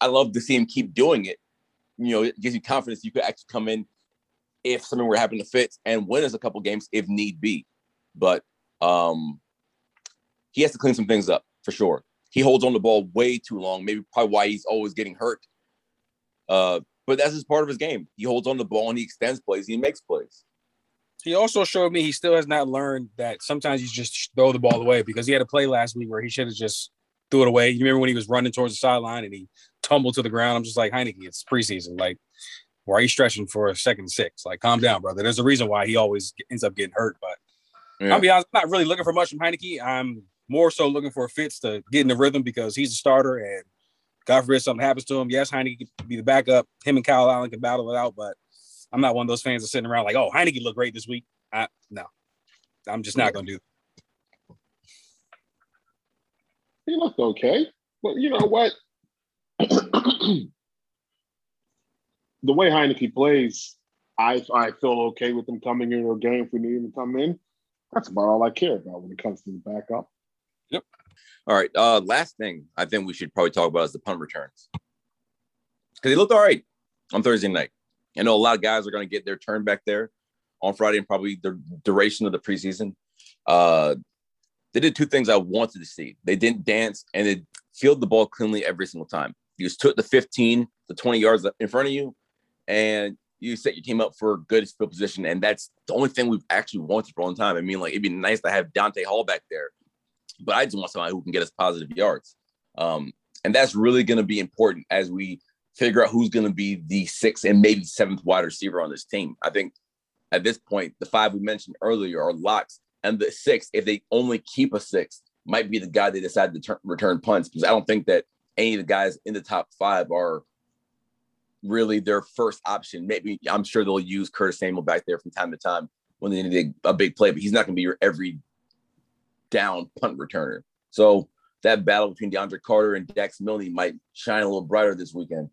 I love to see him keep doing it. You know, it gives you confidence. You could actually come in if something were to happen to Fitz and win us a couple games if need be. But um he has to clean some things up for sure. He holds on the ball way too long, maybe probably why he's always getting hurt. Uh, but that's just part of his game. He holds on the ball and he extends plays, he makes plays. He also showed me he still has not learned that sometimes you just throw the ball away because he had a play last week where he should have just threw it away. You remember when he was running towards the sideline and he tumbled to the ground? I'm just like, Heinicke, it's preseason. Like, why are you stretching for a second six? Like, calm down, brother. There's a reason why he always ends up getting hurt. But Yeah. I'll be honest, I'm not really looking for much from Heinicke. I'm more so looking for Fitz to get in the rhythm because he's a starter and God forbid something happens to him. Yes, Heinicke can be the backup. Him and Kyle Allen can battle it out, but I'm not one of those fans that's sitting around like, oh, Heinicke looked great this week. I, no, I'm just not going to do He looked okay, but you know what? the way Heinicke plays, I I feel okay with him coming in a game if we need him to come in. That's about all I care about when it comes to the backup. Yep. All right. Uh, last thing I think we should probably talk about is the punt returns. Because he looked all right on Thursday night. I know a lot of guys are going to get their turn back there on Friday and probably the duration of the preseason. Uh, they did two things I wanted to see. They didn't dance and they fielded the ball cleanly every single time. You just took the 15 to 20 yards in front of you and you set your team up for a good field position. And that's the only thing we've actually wanted for a long time. I mean, like, it'd be nice to have Dante Hall back there, but I just want somebody who can get us positive yards. Um, and that's really going to be important as we figure out who's going to be the sixth and maybe seventh wide receiver on this team. I think at this point, the five we mentioned earlier are locks, and the sixth, if they only keep a sixth, might be the guy they decide to turn, return punts because I don't think that any of the guys in the top five are really their first option. Maybe I'm sure they'll use Curtis Samuel back there from time to time when they need a, a big play, but he's not going to be your every down punt returner. So that battle between DeAndre Carter and Dax Milne might shine a little brighter this weekend.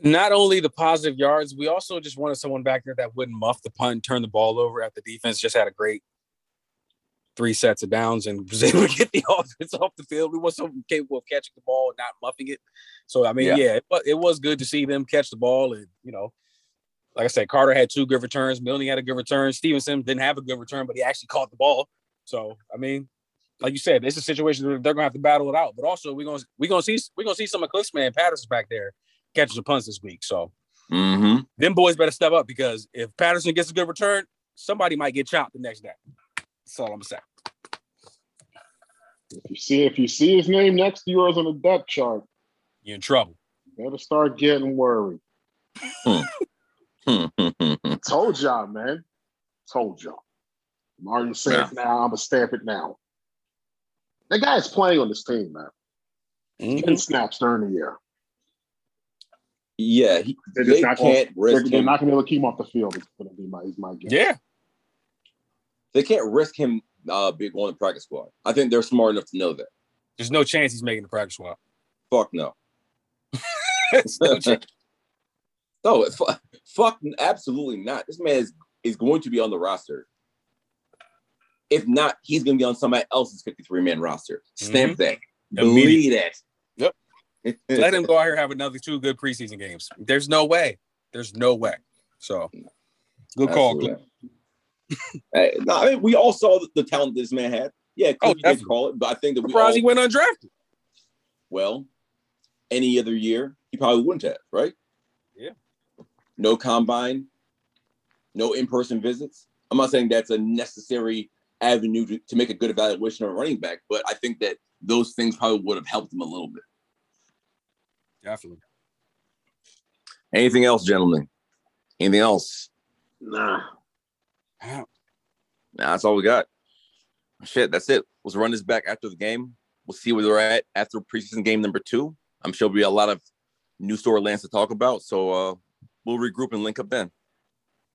Not only the positive yards, we also just wanted someone back there that wouldn't muff the punt, turn the ball over after defense just had a great three sets of downs and was able to get the offense off the field. We want someone capable of catching the ball and not muffing it. So I mean, Yeah. yeah, it, wa- it was good to see them catch the ball. And you know, like I said, Carter had two good returns. Milne had a good return. Stevenson didn't have a good return, but he actually caught the ball. So I mean, like you said, it's a situation where they're gonna have to battle it out. But also, we're gonna we gonna see we're gonna see some of Klinsmann Patterson back there catching some punts this week. So Mm-hmm. them boys better step up because if Patterson gets a good return, somebody might get chopped the next day. That's all I'm gonna say. If you see if you see his name next to yours on the depth chart, You're in trouble. better start getting worried. Told y'all, man. Told y'all. Martin said Yeah. it now. I'm gonna stamp it now. That guy is playing on this team, man. Mm-hmm. Ten snaps during the year. Yeah, he, They're just they not gonna- can't They're, risk they're not gonna be able to keep him off the field. It's gonna be my, is my guess. Yeah, They can't risk him uh, being on the practice squad. I think they're smart enough to know that. there's no chance he's making the practice squad. Fuck no. There's no. No, fu- fuck, absolutely not. This man is, is going to be on the roster. If not, he's going to be on somebody else's 53 man roster. Stamp that. Believe that. Yep. it. Let him go out here and have another two good preseason games. There's no way. There's no way. So good call. Hey, no, I mean, we all saw the, the talent this man had. Yeah, Oh, did call it, but I think that we Surprised all, he went undrafted. well, any other year, he probably wouldn't have, right? Yeah. No combine, no in-person visits. I'm not saying that's a necessary avenue to, to make a good evaluation of a running back, but I think that those things probably would have helped him a little bit. Definitely. Anything else, gentlemen? Anything else? Nah. Nah, that's all we got. Shit, that's it. Let's run this back after the game. We'll see where they're at after preseason game number two. I'm sure there'll be a lot of new story lands to talk about. So uh, we'll regroup and link up then.